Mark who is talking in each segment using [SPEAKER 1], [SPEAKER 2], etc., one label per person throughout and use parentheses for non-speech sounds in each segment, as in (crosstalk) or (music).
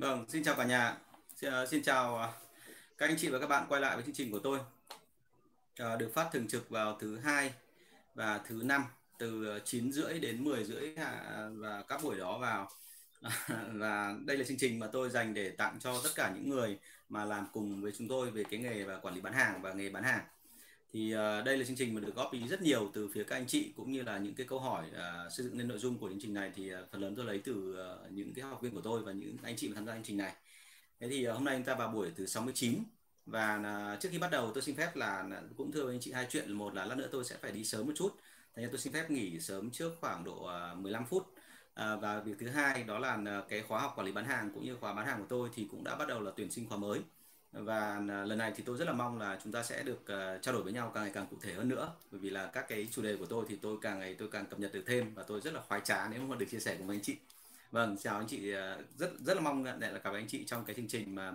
[SPEAKER 1] Vâng, xin chào cả nhà. Xin, ờ, xin chào ờ, các anh chị và các bạn quay lại với chương trình của tôi. Ờ, được phát thường trực vào thứ hai và thứ năm từ 9 rưỡi đến 10 rưỡi à, và các buổi đó vào (laughs) và đây là chương trình mà tôi dành để tặng cho tất cả những người mà làm cùng với chúng tôi về cái nghề và quản lý bán hàng và nghề bán hàng thì uh, đây là chương trình mà được góp ý rất nhiều từ phía các anh chị cũng như là những cái câu hỏi uh, xây dựng nên nội dung của chương trình này thì uh, phần lớn tôi lấy từ uh, những cái học viên của tôi và những anh chị mà tham gia chương trình này. Thế thì uh, hôm nay chúng ta vào buổi thứ 69 và uh, trước khi bắt đầu tôi xin phép là cũng thưa với anh chị hai chuyện. Một là lát nữa tôi sẽ phải đi sớm một chút. Thế nên tôi xin phép nghỉ sớm trước khoảng độ uh, 15 phút. À, và việc thứ hai đó là cái khóa học quản lý bán hàng cũng như khóa bán hàng của tôi thì cũng đã bắt đầu là tuyển sinh khóa mới và à, lần này thì tôi rất là mong là chúng ta sẽ được uh, trao đổi với nhau càng ngày càng cụ thể hơn nữa. Bởi vì là các cái chủ đề của tôi thì tôi càng ngày tôi càng cập nhật được thêm và tôi rất là khoái trá nếu mà được chia sẻ cùng anh chị. Vâng chào anh chị uh, rất rất là mong nhận là gặp anh chị trong cái chương trình mà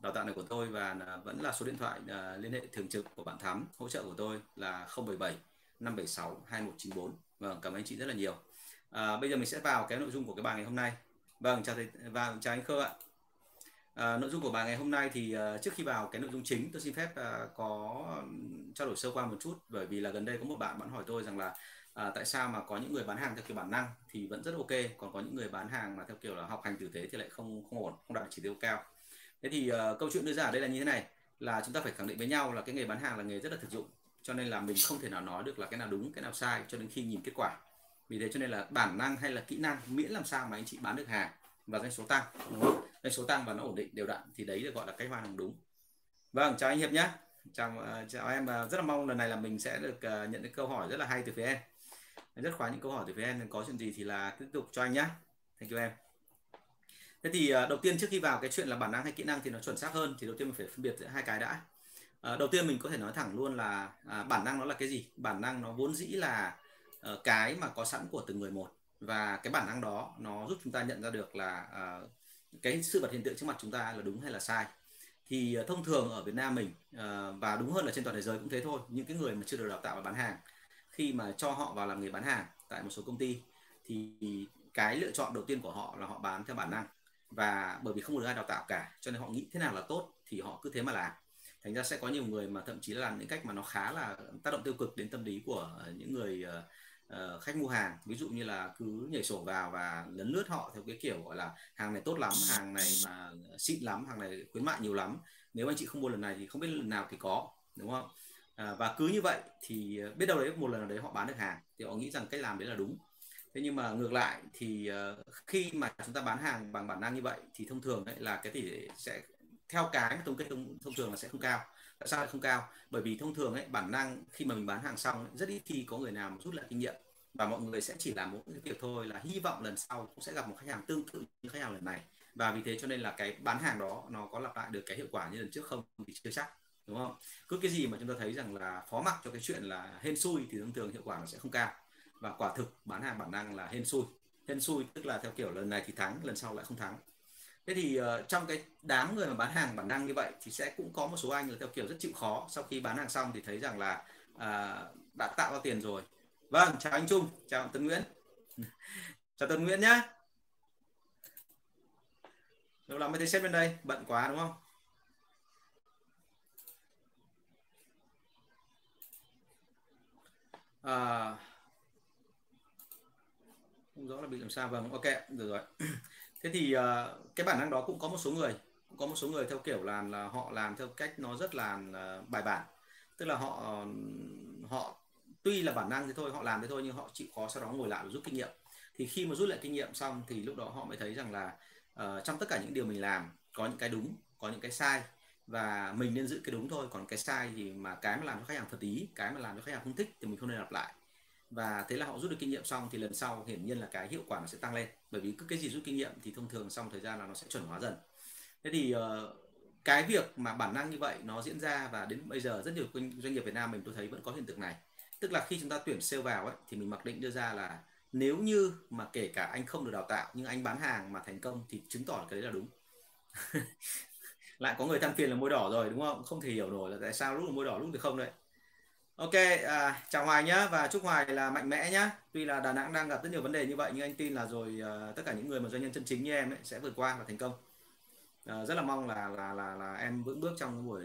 [SPEAKER 1] đào tạo này của tôi và uh, vẫn là số điện thoại uh, liên hệ thường trực của bạn Thắm hỗ trợ của tôi là 077 576 2194 vâng cảm ơn anh chị rất là nhiều. À, bây giờ mình sẽ vào cái nội dung của cái bài ngày hôm nay. Vâng chào thầy và chào anh Khơ ạ. À, nội dung của bài ngày hôm nay thì uh, trước khi vào cái nội dung chính tôi xin phép uh, có trao đổi sơ qua một chút. Bởi vì là gần đây có một bạn bạn hỏi tôi rằng là uh, tại sao mà có những người bán hàng theo kiểu bản năng thì vẫn rất ok còn có những người bán hàng mà theo kiểu là học hành tử tế thì lại không không ổn không đạt chỉ tiêu cao. Thế thì uh, câu chuyện đưa ra ở đây là như thế này là chúng ta phải khẳng định với nhau là cái nghề bán hàng là nghề rất là thực dụng cho nên là mình không thể nào nói được là cái nào đúng cái nào sai cho đến khi nhìn kết quả. Vì thế cho nên là bản năng hay là kỹ năng miễn làm sao mà anh chị bán được hàng và doanh số tăng đúng không? Doanh số tăng và nó ổn định đều đặn. Thì đấy được gọi là cách hoàn hàng đúng. Vâng chào anh hiệp nhé chào uh, chào em uh, rất là mong lần này là mình sẽ được uh, nhận được câu hỏi rất là hay từ phía em. Rất khóa những câu hỏi từ phía em có chuyện gì thì là tiếp tục cho anh nhé thank you em. Thế thì uh, đầu tiên trước khi vào cái chuyện là bản năng hay kỹ năng thì nó chuẩn xác hơn thì đầu tiên mình phải phân biệt giữa hai cái đã. Uh, đầu tiên mình có thể nói thẳng luôn là uh, bản năng nó là cái gì? Bản năng nó vốn dĩ là uh, cái mà có sẵn của từng người một. Và cái bản năng đó nó giúp chúng ta nhận ra được là uh, cái sự vật hiện tượng trước mặt chúng ta là đúng hay là sai? Thì ờ, thông thường ở Việt Nam mình ờ, và đúng hơn là trên toàn thế giới cũng thế thôi, những cái người mà chưa được đào tạo và bán hàng, khi mà cho họ vào làm nghề bán hàng tại một số công ty, thì cái lựa chọn đầu tiên của họ là họ bán theo bản năng. Và bởi vì không được ai đào tạo cả, cho nên họ nghĩ thế nào là tốt thì họ cứ thế mà làm. Thành ra sẽ có nhiều người mà thậm chí là làm những cách mà nó khá là tác động tiêu cực đến tâm lý của ờ, những người uh, khách mua hàng ví dụ như là cứ nhảy sổ vào và lấn lướt họ theo cái kiểu gọi là hàng này tốt lắm hàng này mà xịn lắm hàng này khuyến mại nhiều lắm. Nếu anh chị không mua lần này thì không biết lần nào thì có đúng không? À, và cứ như vậy thì biết đâu đấy một lần nào đấy họ bán được hàng thì họ nghĩ rằng cách làm đấy là đúng. Thế nhưng mà ngược lại thì uh, khi mà chúng ta bán hàng bằng bản năng như vậy thì thông thường ấy là cái tỷ lệ sẽ theo cái thống kê thông, thông thường là sẽ không cao tại sao lại không cao? Bởi vì thông thường ấy bản năng khi mà mình bán hàng xong ấy, rất ít khi có người nào rút lại kinh nghiệm. Và mọi người sẽ chỉ làm một cái việc thôi là hy vọng lần sau cũng sẽ gặp một khách hàng tương tự như khách hàng lần này. Và vì thế cho nên là cái bán hàng đó nó có lặp lại được cái hiệu quả như lần trước không thì chưa chắc đúng không? Cứ cái gì mà chúng ta thấy rằng là phó mặc cho cái chuyện là hên xui thì thông thường hiệu quả nó sẽ không cao. Và quả thực bán hàng bản năng là hên xui. Hên xui tức là theo kiểu lần này thì thắng lần sau lại không thắng thế thì uh, trong cái đám người mà bán hàng bản năng như vậy thì sẽ cũng có một số anh là theo kiểu rất chịu khó. Sau khi bán hàng xong thì thấy rằng là uh, đã tạo ra tiền rồi. Vâng chào anh Trung chào Tân Nguyễn. (laughs) Chào Tân Nguyễn nhá. Lâu lắm mới thấy sếp bên đây bận quá đúng không? À, không rõ là bị làm sao. Vâng ok được rồi. (clears throat) thế thì uh, cái bản năng đó cũng có một số người cũng có một số người theo kiểu làm là họ làm theo cách nó rất là uh, bài bản. Tức là họ họ tuy là bản năng thế thôi họ làm thế thôi nhưng họ chịu khó sau đó ngồi lại và rút kinh nghiệm. Thì khi mà rút lại kinh nghiệm xong thì lúc đó họ mới thấy rằng là uh, trong tất cả những điều mình làm có những cái đúng có những cái sai và mình nên giữ cái đúng thôi. Còn cái sai thì mà cái mà làm cho khách hàng thật ý cái mà làm cho khách hàng không thích thì mình không nên lặp lại và thế là họ rút được kinh nghiệm xong thì lần sau hiển nhiên là cái hiệu quả nó sẽ tăng lên. Bởi vì cứ cái gì rút kinh nghiệm thì thông thường xong thời gian là nó sẽ chuẩn hóa dần. Thế thì uh, cái việc mà bản năng như vậy nó diễn ra và đến bây giờ rất nhiều doanh nghiệp Việt Nam mình tôi thấy vẫn có hiện tượng này. Tức là khi chúng ta tuyển sale vào ấy thì mình mặc định đưa ra là nếu như mà kể cả anh không được đào tạo nhưng anh bán hàng mà thành công thì chứng tỏ cái đấy là đúng. (laughs) Lại có người than phiền là môi đỏ rồi đúng không? Không thể hiểu nổi là tại sao lúc là môi đỏ lúc thì không đấy ok à, chào hoài nhé và chúc hoài là mạnh mẽ nhé. tuy là đà nẵng đang gặp rất nhiều vấn đề như vậy nhưng anh tin là rồi à, tất cả những người mà doanh nhân chân chính như em ấy sẽ vượt qua và thành công. À, rất là mong là là là là em vững bước trong cái buổi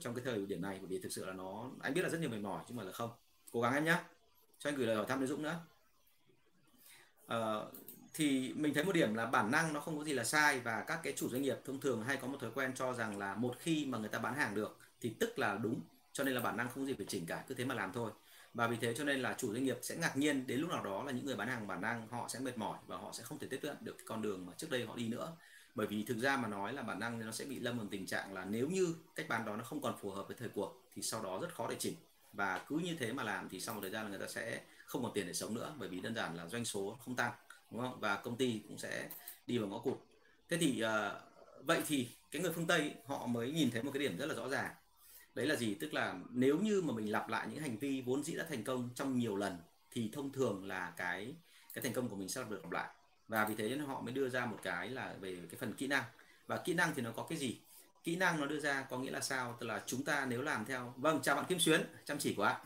[SPEAKER 1] trong cái thời điểm này bởi vì thực sự là nó anh biết là rất nhiều mệt mỏi chứ mà là không. Cố gắng em nhé cho anh gửi lời hỏi thăm đến Dũng nữa. À, thì mình thấy một điểm là bản năng nó không có gì là sai và các cái chủ doanh nghiệp thông thường hay có một thói quen cho rằng là một khi mà người ta bán hàng được thì tức là đúng cho nên là bản năng không gì phải chỉnh cả cứ thế mà làm thôi. Và vì thế cho nên là chủ doanh nghiệp sẽ ngạc nhiên đến lúc nào đó là những người bán hàng bản năng họ sẽ mệt mỏi và họ sẽ không thể tiếp cận được cái con đường mà trước đây họ đi nữa. Bởi vì thực ra mà nói là bản năng nó sẽ bị lâm vào tình trạng là nếu như cách bán đó nó không còn phù hợp với thời cuộc thì sau đó rất khó để chỉnh. Và cứ như thế mà làm thì sau một thời gian là người ta sẽ không còn tiền để sống nữa bởi vì đơn giản là doanh số không tăng đúng không? Và công ty cũng sẽ đi vào ngõ cụt. Thế thì uh, vậy thì cái người phương tây họ mới nhìn thấy một cái điểm rất là rõ ràng đấy là gì? Tức là nếu như mà mình lặp lại những hành vi vốn dĩ đã thành công trong nhiều lần thì thông thường là cái cái thành công của mình sẽ được lặp lại. Và vì thế nên họ mới đưa ra một cái là về cái phần kỹ năng. Và kỹ năng thì nó có cái gì? Kỹ năng nó đưa ra có nghĩa là sao? Tức là chúng ta nếu làm theo vâng chào bạn Kim Xuyến chăm chỉ quá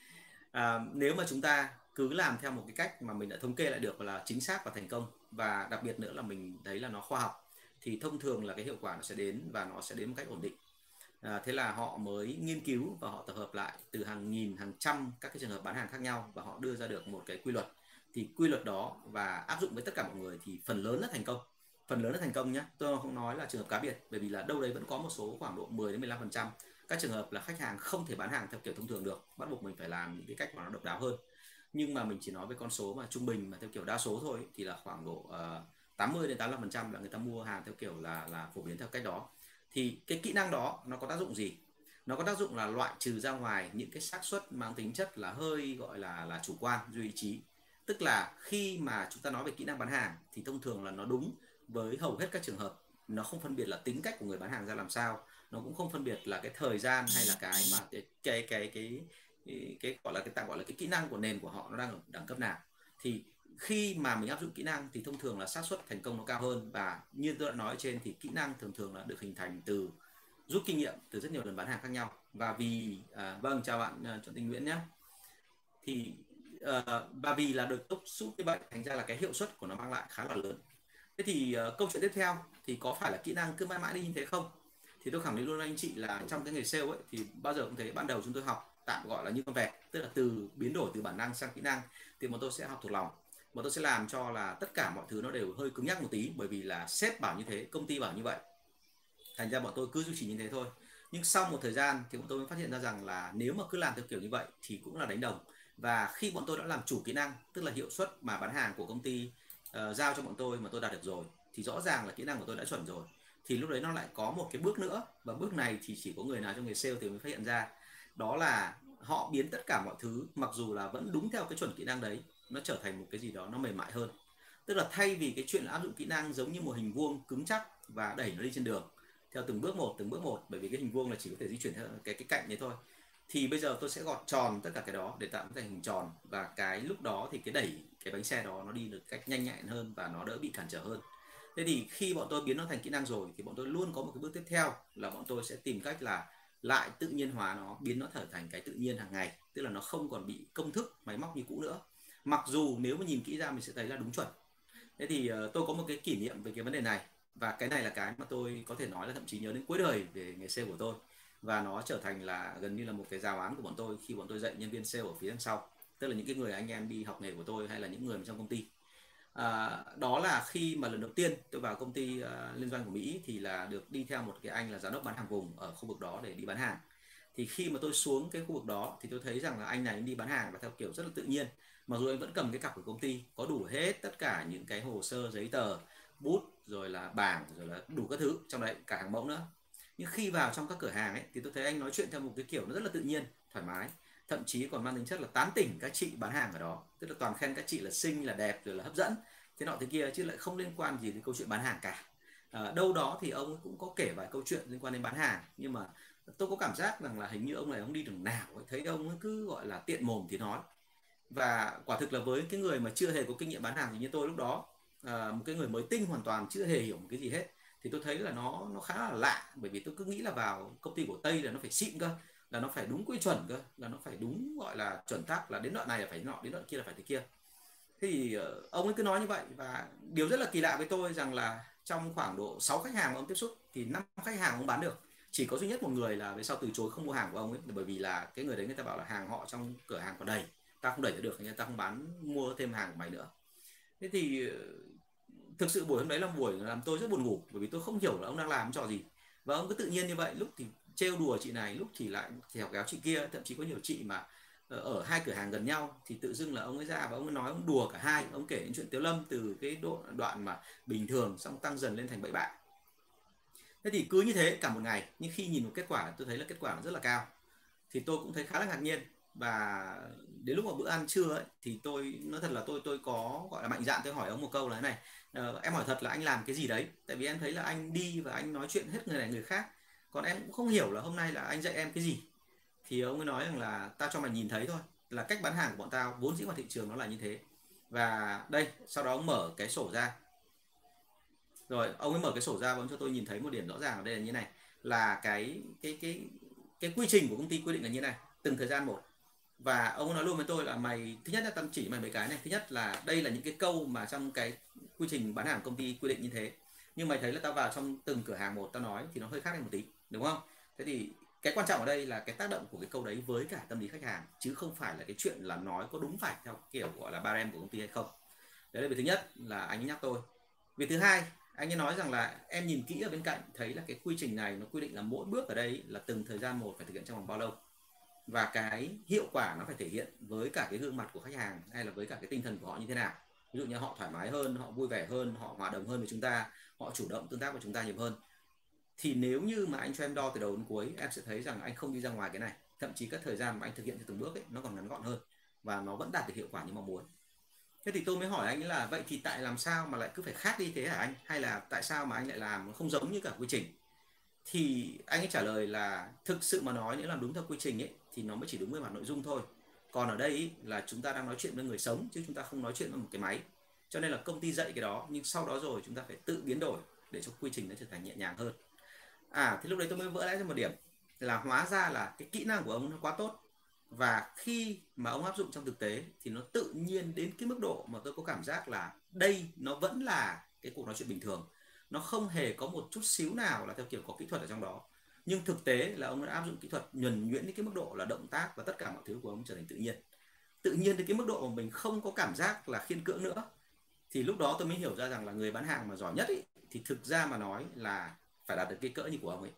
[SPEAKER 1] (laughs) à, nếu mà chúng ta cứ làm theo một cái cách mà mình đã thống kê lại được là chính xác và thành công và đặc biệt nữa là mình thấy là nó khoa học thì thông thường là cái hiệu quả nó sẽ đến và nó sẽ đến một cách ổn định à, thế là họ mới nghiên cứu và họ tập hợp lại từ hàng nghìn hàng trăm các cái trường hợp bán hàng khác nhau và họ đưa ra được một cái quy luật. Thì quy luật đó và áp dụng với tất cả mọi người thì phần lớn là thành công. Phần lớn là thành công nhé tôi không nói là trường hợp cá biệt bởi vì là đâu đấy vẫn có một số khoảng độ 10 đến 15 phần trăm. Các trường hợp là khách hàng không thể bán hàng theo kiểu thông thường được bắt buộc mình phải làm những cái cách mà nó độc đáo hơn. Nhưng mà mình chỉ nói về con số mà trung bình mà theo kiểu đa số thôi thì là khoảng độ ờ, uh, 80 đến 85 phần trăm là người ta mua hàng theo kiểu là là phổ biến theo cách đó thì cái kỹ năng đó nó có tác dụng gì? Nó có tác dụng là loại trừ ra ngoài những cái xác suất mang tính chất là hơi gọi là là chủ quan duy trí tức là khi mà chúng ta nói về kỹ năng bán hàng thì thông thường là nó đúng với hầu hết các trường hợp. Nó không phân biệt là tính cách của người bán hàng ra làm sao. Nó cũng không phân biệt là cái thời gian hay là cái mà cái cái cái cái cái, cái gọi là cái tạm gọi là cái kỹ năng của nền của họ nó đang ở đẳng cấp nào. Thì khi mà mình áp dụng kỹ năng thì thông thường là xác suất thành công nó cao hơn và như tôi đã nói trên thì kỹ năng thường thường là được hình thành từ rút kinh nghiệm từ rất nhiều lần bán hàng khác nhau. Và vì à, vâng chào bạn uh, Trần Tinh Nguyễn nhé. Thì à, và vì là được đốc xúc cái vậy thành ra là cái hiệu suất của nó mang lại khá là lớn. Thế thì à, câu chuyện tiếp theo thì có phải là kỹ năng cứ mãi mãi đi như thế không? Thì tôi khẳng định luôn anh chị là trong cái nghề sale ấy thì bao giờ cũng thế. Ban đầu chúng tôi học tạm gọi là như con vẹt tức là từ biến đổi từ bản năng sang kỹ năng thì bọn tôi sẽ học thuộc lòng mà tôi sẽ làm cho là tất cả mọi thứ nó đều hơi cứng nhắc một tí bởi vì là sếp bảo như thế công ty bảo như vậy. Thành ra bọn tôi cứ duy trì như thế thôi. Nhưng sau một thời gian thì bọn tôi mới phát hiện ra rằng là nếu mà cứ làm theo kiểu như vậy thì cũng là đánh đồng. Và khi bọn tôi đã làm chủ kỹ năng tức là hiệu suất mà bán hàng của công ty uh, giao cho bọn tôi mà tôi đạt được rồi thì rõ ràng là kỹ năng của tôi đã chuẩn rồi. Thì lúc đấy nó lại có một cái bước nữa và bước này thì chỉ có người nào trong nghề sale thì mới phát hiện ra. Đó là họ biến tất cả mọi thứ mặc dù là vẫn đúng theo cái chuẩn kỹ năng đấy nó trở thành một cái gì đó nó mềm mại hơn. Tức là thay vì cái chuyện là áp dụng kỹ năng giống như một hình vuông cứng chắc và đẩy nó đi trên đường, theo từng bước một, từng bước một, bởi vì cái hình vuông là chỉ có thể di chuyển theo cái cái cạnh đấy thôi, thì bây giờ tôi sẽ gọt tròn tất cả cái đó để tạo thành hình tròn và cái lúc đó thì cái đẩy cái bánh xe đó nó đi được cách nhanh nhẹn hơn và nó đỡ bị cản trở hơn. Thế thì khi bọn tôi biến nó thành kỹ năng rồi thì bọn tôi luôn có một cái bước tiếp theo là bọn tôi sẽ tìm cách là lại tự nhiên hóa nó, biến nó trở thành cái tự nhiên hàng ngày. Tức là nó không còn bị công thức máy móc như cũ nữa mặc dù nếu mà nhìn kỹ ra mình sẽ thấy là đúng chuẩn. Thế thì uh, tôi có một cái kỷ niệm về cái vấn đề này. Và cái này là cái mà tôi có thể nói là thậm chí nhớ đến cuối đời về nghề sale của tôi. Và nó trở thành là gần như là một cái giáo án của bọn tôi khi bọn tôi dạy nhân viên sale ở phía đằng sau. Tức là những cái người anh em đi học nghề của tôi hay là những người trong công ty. À, đó là khi mà lần đầu tiên tôi vào công ty uh, liên doanh của Mỹ thì là được đi theo một cái anh là giám đốc bán hàng vùng ở khu vực đó để đi bán hàng. Thì khi mà tôi xuống cái khu vực đó thì tôi thấy rằng là anh này đi bán hàng và theo kiểu rất là tự nhiên mặc dù anh vẫn cầm cái cặp của công ty có đủ hết tất cả những cái hồ sơ giấy tờ bút rồi là bảng rồi là đủ các thứ trong đấy cả hàng mẫu nữa. Nhưng khi vào trong các cửa hàng ấy thì tôi thấy anh nói chuyện theo một cái kiểu nó rất là tự nhiên thoải mái. Thậm chí còn mang tính chất là tán tỉnh các chị bán hàng ở đó. Tức là toàn khen các chị là xinh là đẹp rồi là hấp dẫn. Thế nọ thế kia chứ lại không liên quan gì đến câu chuyện bán hàng cả. À, đâu đó thì ông cũng có kể vài câu chuyện liên quan đến bán hàng. Nhưng mà tôi có cảm giác rằng là hình như ông này ông đi đường nào ấy, thấy ông cứ gọi là tiện mồm thì nói và quả thực là với cái người mà chưa hề có kinh nghiệm bán hàng thì như tôi lúc đó à, một cái người mới tinh hoàn toàn chưa hề hiểu một cái gì hết thì tôi thấy là nó nó khá là lạ. Bởi vì tôi cứ nghĩ là vào công ty của tây là nó phải xịn cơ là nó phải đúng quy chuẩn cơ là nó phải đúng gọi là chuẩn tắc là đến đoạn này là phải nọ đến đoạn kia là phải thế kia. Thì uh, ông ấy cứ nói như vậy và điều rất là kỳ lạ với tôi rằng là trong khoảng độ 6 khách hàng mà ông tiếp xúc thì năm khách hàng ông bán được. Chỉ có duy nhất một người là về sau từ chối không mua hàng của ông ấy bởi vì là cái người đấy người ta bảo là hàng họ trong cửa hàng còn đầy ta không đẩy được nên ta không bán, mua thêm hàng của mày nữa. Thế thì, thực sự buổi hôm đấy là buổi làm tôi rất buồn ngủ, bởi vì tôi không hiểu là ông đang làm trò gì. Và ông cứ tự nhiên như vậy, lúc thì trêu đùa chị này, lúc thì lại thèo kéo chị kia, thậm chí có nhiều chị mà ờ, ở hai cửa hàng gần nhau, thì tự dưng là ông ấy ra và ông ấy nói ông đùa cả hai, ông kể những chuyện tiếu lâm từ cái độ, đoạn mà bình thường, xong tăng dần lên thành bậy bạ. Thế thì cứ như thế cả một ngày, nhưng khi nhìn một kết quả, tôi thấy là kết quả rất là cao. Thì tôi cũng thấy khá là ngạc nhiên và đến lúc mà bữa ăn trưa ấy, thì tôi nói thật là tôi tôi có gọi là mạnh dạn tôi hỏi ông một câu là thế này uh, em hỏi thật là anh làm cái gì đấy? Tại vì em thấy là anh đi và anh nói chuyện hết người này người khác còn em cũng không hiểu là hôm nay là anh dạy em cái gì. Thì ông ấy nói rằng là tao cho mày nhìn thấy thôi là cách bán hàng của bọn tao vốn dĩ ngoài thị trường nó là như thế. Và đây sau đó ông mở cái sổ ra. Rồi ông ấy mở cái sổ ra và ông cho tôi nhìn thấy một điểm rõ ràng ở đây là như này là cái cái cái cái quy trình của công ty quy định là như này. Từng thời gian một và ông nói luôn với tôi là mày, thứ nhất là tâm chỉ mày mấy cái này. Thứ nhất là đây là những cái câu mà trong cái quy trình bán hàng công ty quy định như thế. Nhưng mày thấy là tao vào trong từng cửa hàng một, tao nói thì nó hơi khác đi một tí, đúng không? Thế thì cái quan trọng ở đây là cái tác động của cái câu đấy với cả tâm lý khách hàng, chứ không phải là cái chuyện là nói có đúng phải theo kiểu gọi là barem của công ty hay không. Đấy là việc thứ nhất là anh ấy nhắc tôi. Việc thứ hai, anh ấy nói rằng là em nhìn kỹ ở bên cạnh, thấy là cái quy trình này nó quy định là mỗi bước ở đây là từng thời gian một phải thực hiện trong vòng bao lâu và cái hiệu quả nó phải thể hiện với cả cái gương mặt của khách hàng hay là với cả cái tinh thần của họ như thế nào. Ví dụ như họ thoải mái hơn, họ vui vẻ hơn, họ hòa đồng hơn với chúng ta, họ chủ động tương tác với chúng ta nhiều hơn. Thì nếu như mà anh cho em đo từ đầu đến cuối, em sẽ thấy rằng anh không đi ra ngoài cái này. Thậm chí các thời gian mà anh thực hiện theo từng bước ấy, nó còn ngắn gọn hơn và nó vẫn đạt được hiệu quả như mong muốn. Thế thì tôi mới hỏi anh là, vậy thì tại làm sao mà lại cứ phải khác đi thế hả anh? Hay là tại sao mà anh lại làm không giống như cả quy trình? Thì anh ấy trả lời là, thực sự mà nói, nếu làm đúng theo quy trình ấy thì nó mới chỉ đúng về mặt nội dung thôi. Còn ở đây ý, là chúng ta đang nói chuyện với người sống chứ chúng ta không nói chuyện với một cái máy. Cho nên là công ty dạy cái đó nhưng sau đó rồi chúng ta phải tự biến đổi để cho quy trình nó trở thành nhẹ nhàng hơn. À thì lúc đấy tôi mới vỡ lẽ ra một điểm là hóa ra là cái kỹ năng của ông nó quá tốt. Và khi mà ông áp dụng trong thực tế thì nó tự nhiên đến cái mức độ mà tôi có cảm giác là đây nó vẫn là cái cuộc nói chuyện bình thường. Nó không hề có một chút xíu nào là theo kiểu có kỹ thuật ở trong đó nhưng thực tế là ông đã áp dụng kỹ thuật nhuần nhuyễn đến cái mức độ là động tác và tất cả mọi thứ của ông trở thành tự nhiên. Tự nhiên đến cái mức độ mà mình không có cảm giác là khiên cưỡng nữa. Thì lúc đó tôi mới hiểu ra rằng là người bán hàng mà giỏi nhất ý, thì thực ra mà nói là phải đạt được cái cỡ như của ông ấy.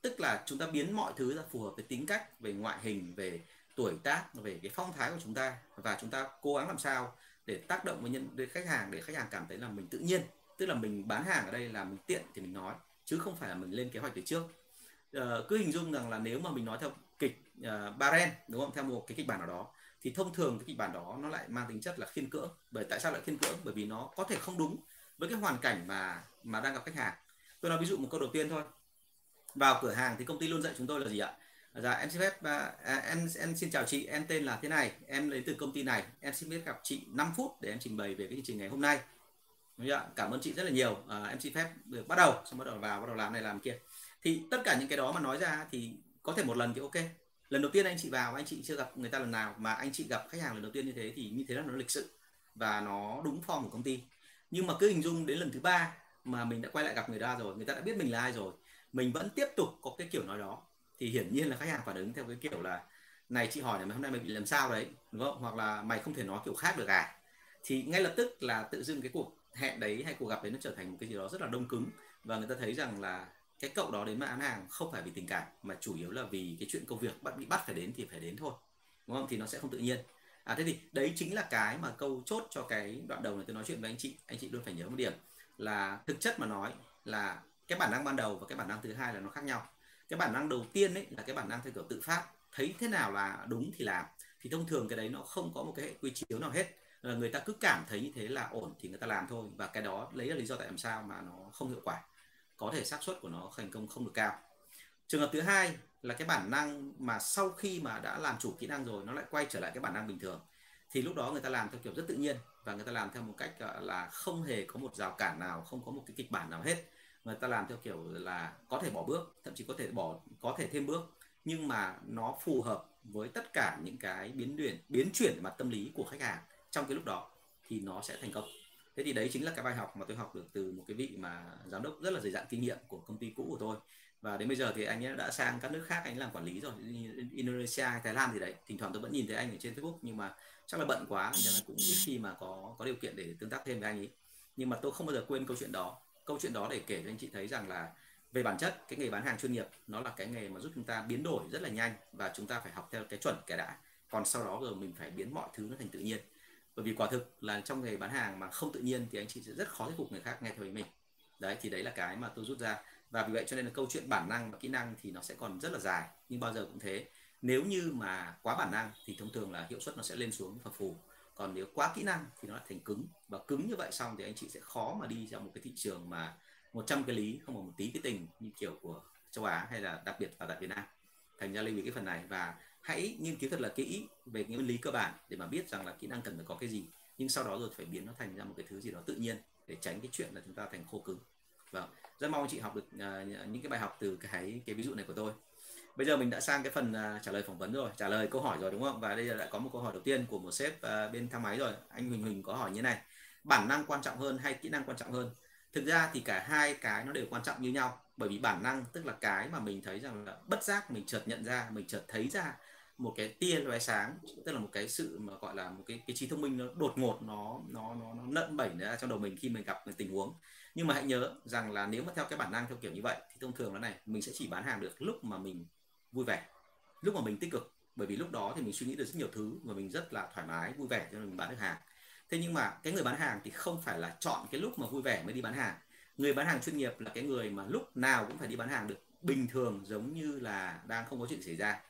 [SPEAKER 1] Tức là chúng ta biến mọi thứ ra phù hợp với tính cách về ngoại hình về tuổi tác về cái phong thái của chúng ta. Và chúng ta cố gắng làm sao để tác động với nhân với khách hàng để khách hàng cảm thấy là mình tự nhiên. Tức là mình bán hàng ở đây là mình tiện thì mình nói chứ không phải là mình lên kế hoạch từ trước uh, cứ hình dung rằng là nếu mà mình nói theo kịch uh, Baren đúng không? Theo một cái kịch bản nào đó thì thông thường cái kịch bản đó nó lại mang tính chất là khiên cưỡng. Bởi tại sao lại khiên cưỡng? Bởi vì nó có thể không đúng với cái hoàn cảnh mà mà đang gặp khách hàng. Tôi nói ví dụ một câu đầu tiên thôi. Vào cửa hàng thì công ty luôn dạy chúng tôi là gì ạ? Dạ em xin phép à, à em em xin chào chị em tên là thế này em đến từ công ty này em xin phép gặp chị 5 phút để em trình bày về cái chương trình ngày hôm nay. Cảm ơn chị rất là nhiều. À, em xin phép được bắt đầu xong bắt đầu vào bắt đầu làm này làm kia thì tất cả những cái đó mà nói ra thì có thể một lần thì ok. Lần đầu tiên anh chị vào, anh chị chưa gặp người ta lần nào, mà anh chị gặp khách hàng lần đầu tiên như thế thì như thế là nó lịch sự và nó đúng form của công ty. Nhưng mà cứ hình dung đến lần thứ ba mà mình đã quay lại gặp người ta rồi, người ta đã biết mình là ai rồi, mình vẫn tiếp tục có cái kiểu nói đó, thì hiển nhiên là khách hàng phản ứng theo cái kiểu là, này, chị hỏi này hôm nay mày bị làm sao đấy? Đúng không? Hoặc là, mày không thể nói kiểu khác được à? Thì ngay lập tức là tự dưng cái cuộc hẹn đấy hay cuộc gặp đấy nó trở thành một cái gì đó rất là đông cứng và người ta thấy rằng là cái cậu đó đến bán hàng không phải vì tình cảm, mà chủ yếu là vì cái chuyện công việc bắt bị bắt phải đến thì phải đến thôi, đúng không? Thì nó sẽ không tự nhiên. À thế thì đấy chính là cái mà câu chốt cho cái đoạn đầu này tôi nói chuyện với anh chị. Anh chị luôn phải nhớ một điểm là thực chất mà nói là cái bản năng ban đầu và cái bản năng thứ hai là nó khác nhau. Cái bản năng đầu tiên ấy là cái bản năng theo kiểu tự phát, thấy thế nào là đúng thì làm. Thì thông thường cái đấy nó không có một cái hệ quy chiếu nào hết. Ờ, người ta cứ cảm thấy như thế là ổn thì người ta làm thôi. Và cái đó lấy là lý do tại làm sao mà nó không hiệu quả có thể xác suất của nó thành công không được cao. Trường hợp thứ hai là cái bản năng mà sau khi mà đã làm chủ kỹ năng rồi, nó lại quay trở lại cái bản năng bình thường, thì lúc đó người ta làm theo kiểu rất tự nhiên và người ta làm theo một cách là, không hề có một rào cản nào, không có một cái kịch bản nào hết. Người ta làm theo kiểu là có thể bỏ bước, thậm chí có thể bỏ, có thể thêm bước, nhưng mà nó phù hợp với tất cả những cái biến chuyển biến chuyển mặt tâm lý của khách hàng trong cái lúc đó thì nó sẽ thành công thế thì đấy chính là cái bài học mà tôi học được từ một cái vị mà giám đốc rất là dày dặn kinh nghiệm của công ty cũ của tôi. Và đến bây giờ thì anh ấy đã sang các nước khác, anh làm quản lý rồi Indonesia hay Thái Lan thì đấy. Thỉnh thoảng tôi vẫn nhìn thấy anh ở trên Facebook, nhưng mà chắc là bận quá, nên là cũng ít khi mà có có điều kiện để tương tác thêm với anh ấy. Nhưng mà tôi không bao giờ quên câu chuyện đó. Câu chuyện đó để kể cho anh chị thấy rằng là về bản chất, cái nghề bán hàng chuyên nghiệp, nó là cái nghề mà giúp chúng ta biến đổi rất là nhanh và chúng ta phải học theo cái chuẩn cái đã còn sau đó rồi mình phải biến mọi thứ nó thành tự nhiên bởi vì quả thực là trong nghề bán hàng mà không tự nhiên thì anh chị sẽ rất khó thuyết phục người khác nghe theo ý mình. Đấy, thì đấy là cái mà tôi rút ra. Và vì vậy cho nên là câu chuyện bản năng và kỹ năng thì nó sẽ còn rất là dài, nhưng bao giờ cũng thế. Nếu như mà quá bản năng thì thông thường là hiệu suất nó sẽ lên xuống phập phù. Còn nếu quá kỹ năng thì nó lại thành cứng. Và cứng như vậy xong thì anh chị sẽ khó mà đi ra một cái thị trường mà 100 cái lý, không có một tí cái tình như kiểu của châu Á hay là đặc biệt là tại Việt Nam. Thành ra lưu ý cái phần này. Và hãy nghiên cứu thật là kỹ về những nguyên lý cơ bản để mà biết rằng là kỹ năng cần phải có cái gì. Nhưng sau đó rồi phải biến nó thành ra một cái thứ gì đó tự nhiên để tránh cái chuyện là chúng ta thành khô cứng. Vâng rất mong chị học được uh, những cái bài học từ cái cái ví dụ này của tôi. Bây giờ mình đã sang cái phần uh, trả lời phỏng vấn rồi trả lời câu hỏi rồi đúng không? Và đây là đã có một câu hỏi đầu tiên của một sếp uh, bên thang máy rồi. Anh Huỳnh Huỳnh có hỏi như này. Bản năng quan trọng hơn hay kỹ năng quan trọng hơn? Thực ra thì cả hai cái nó đều quan trọng như nhau. Bởi vì bản năng tức là cái mà mình thấy rằng là bất giác mình chợt nhận ra mình chợt thấy ra một cái tia lóe sáng tức là một cái sự mà gọi là một cái cái trí thông minh nó đột ngột nó nó nó, nó nận bẩy ra trong đầu mình khi mình gặp một tình huống. Nhưng mà hãy nhớ rằng là nếu mà theo cái bản năng theo kiểu như vậy thì thông thường là này mình sẽ chỉ bán hàng được lúc mà mình vui vẻ lúc mà mình tích cực. Bởi vì lúc đó thì mình suy nghĩ được rất nhiều thứ và mình rất là thoải mái vui vẻ cho nên mình bán được hàng. Thế nhưng mà cái người bán hàng thì không phải là chọn cái lúc mà vui vẻ mới đi bán hàng. Người bán hàng chuyên nghiệp là cái người mà lúc nào cũng phải đi bán hàng được. Bình thường giống như là đang không có chuyện xảy ra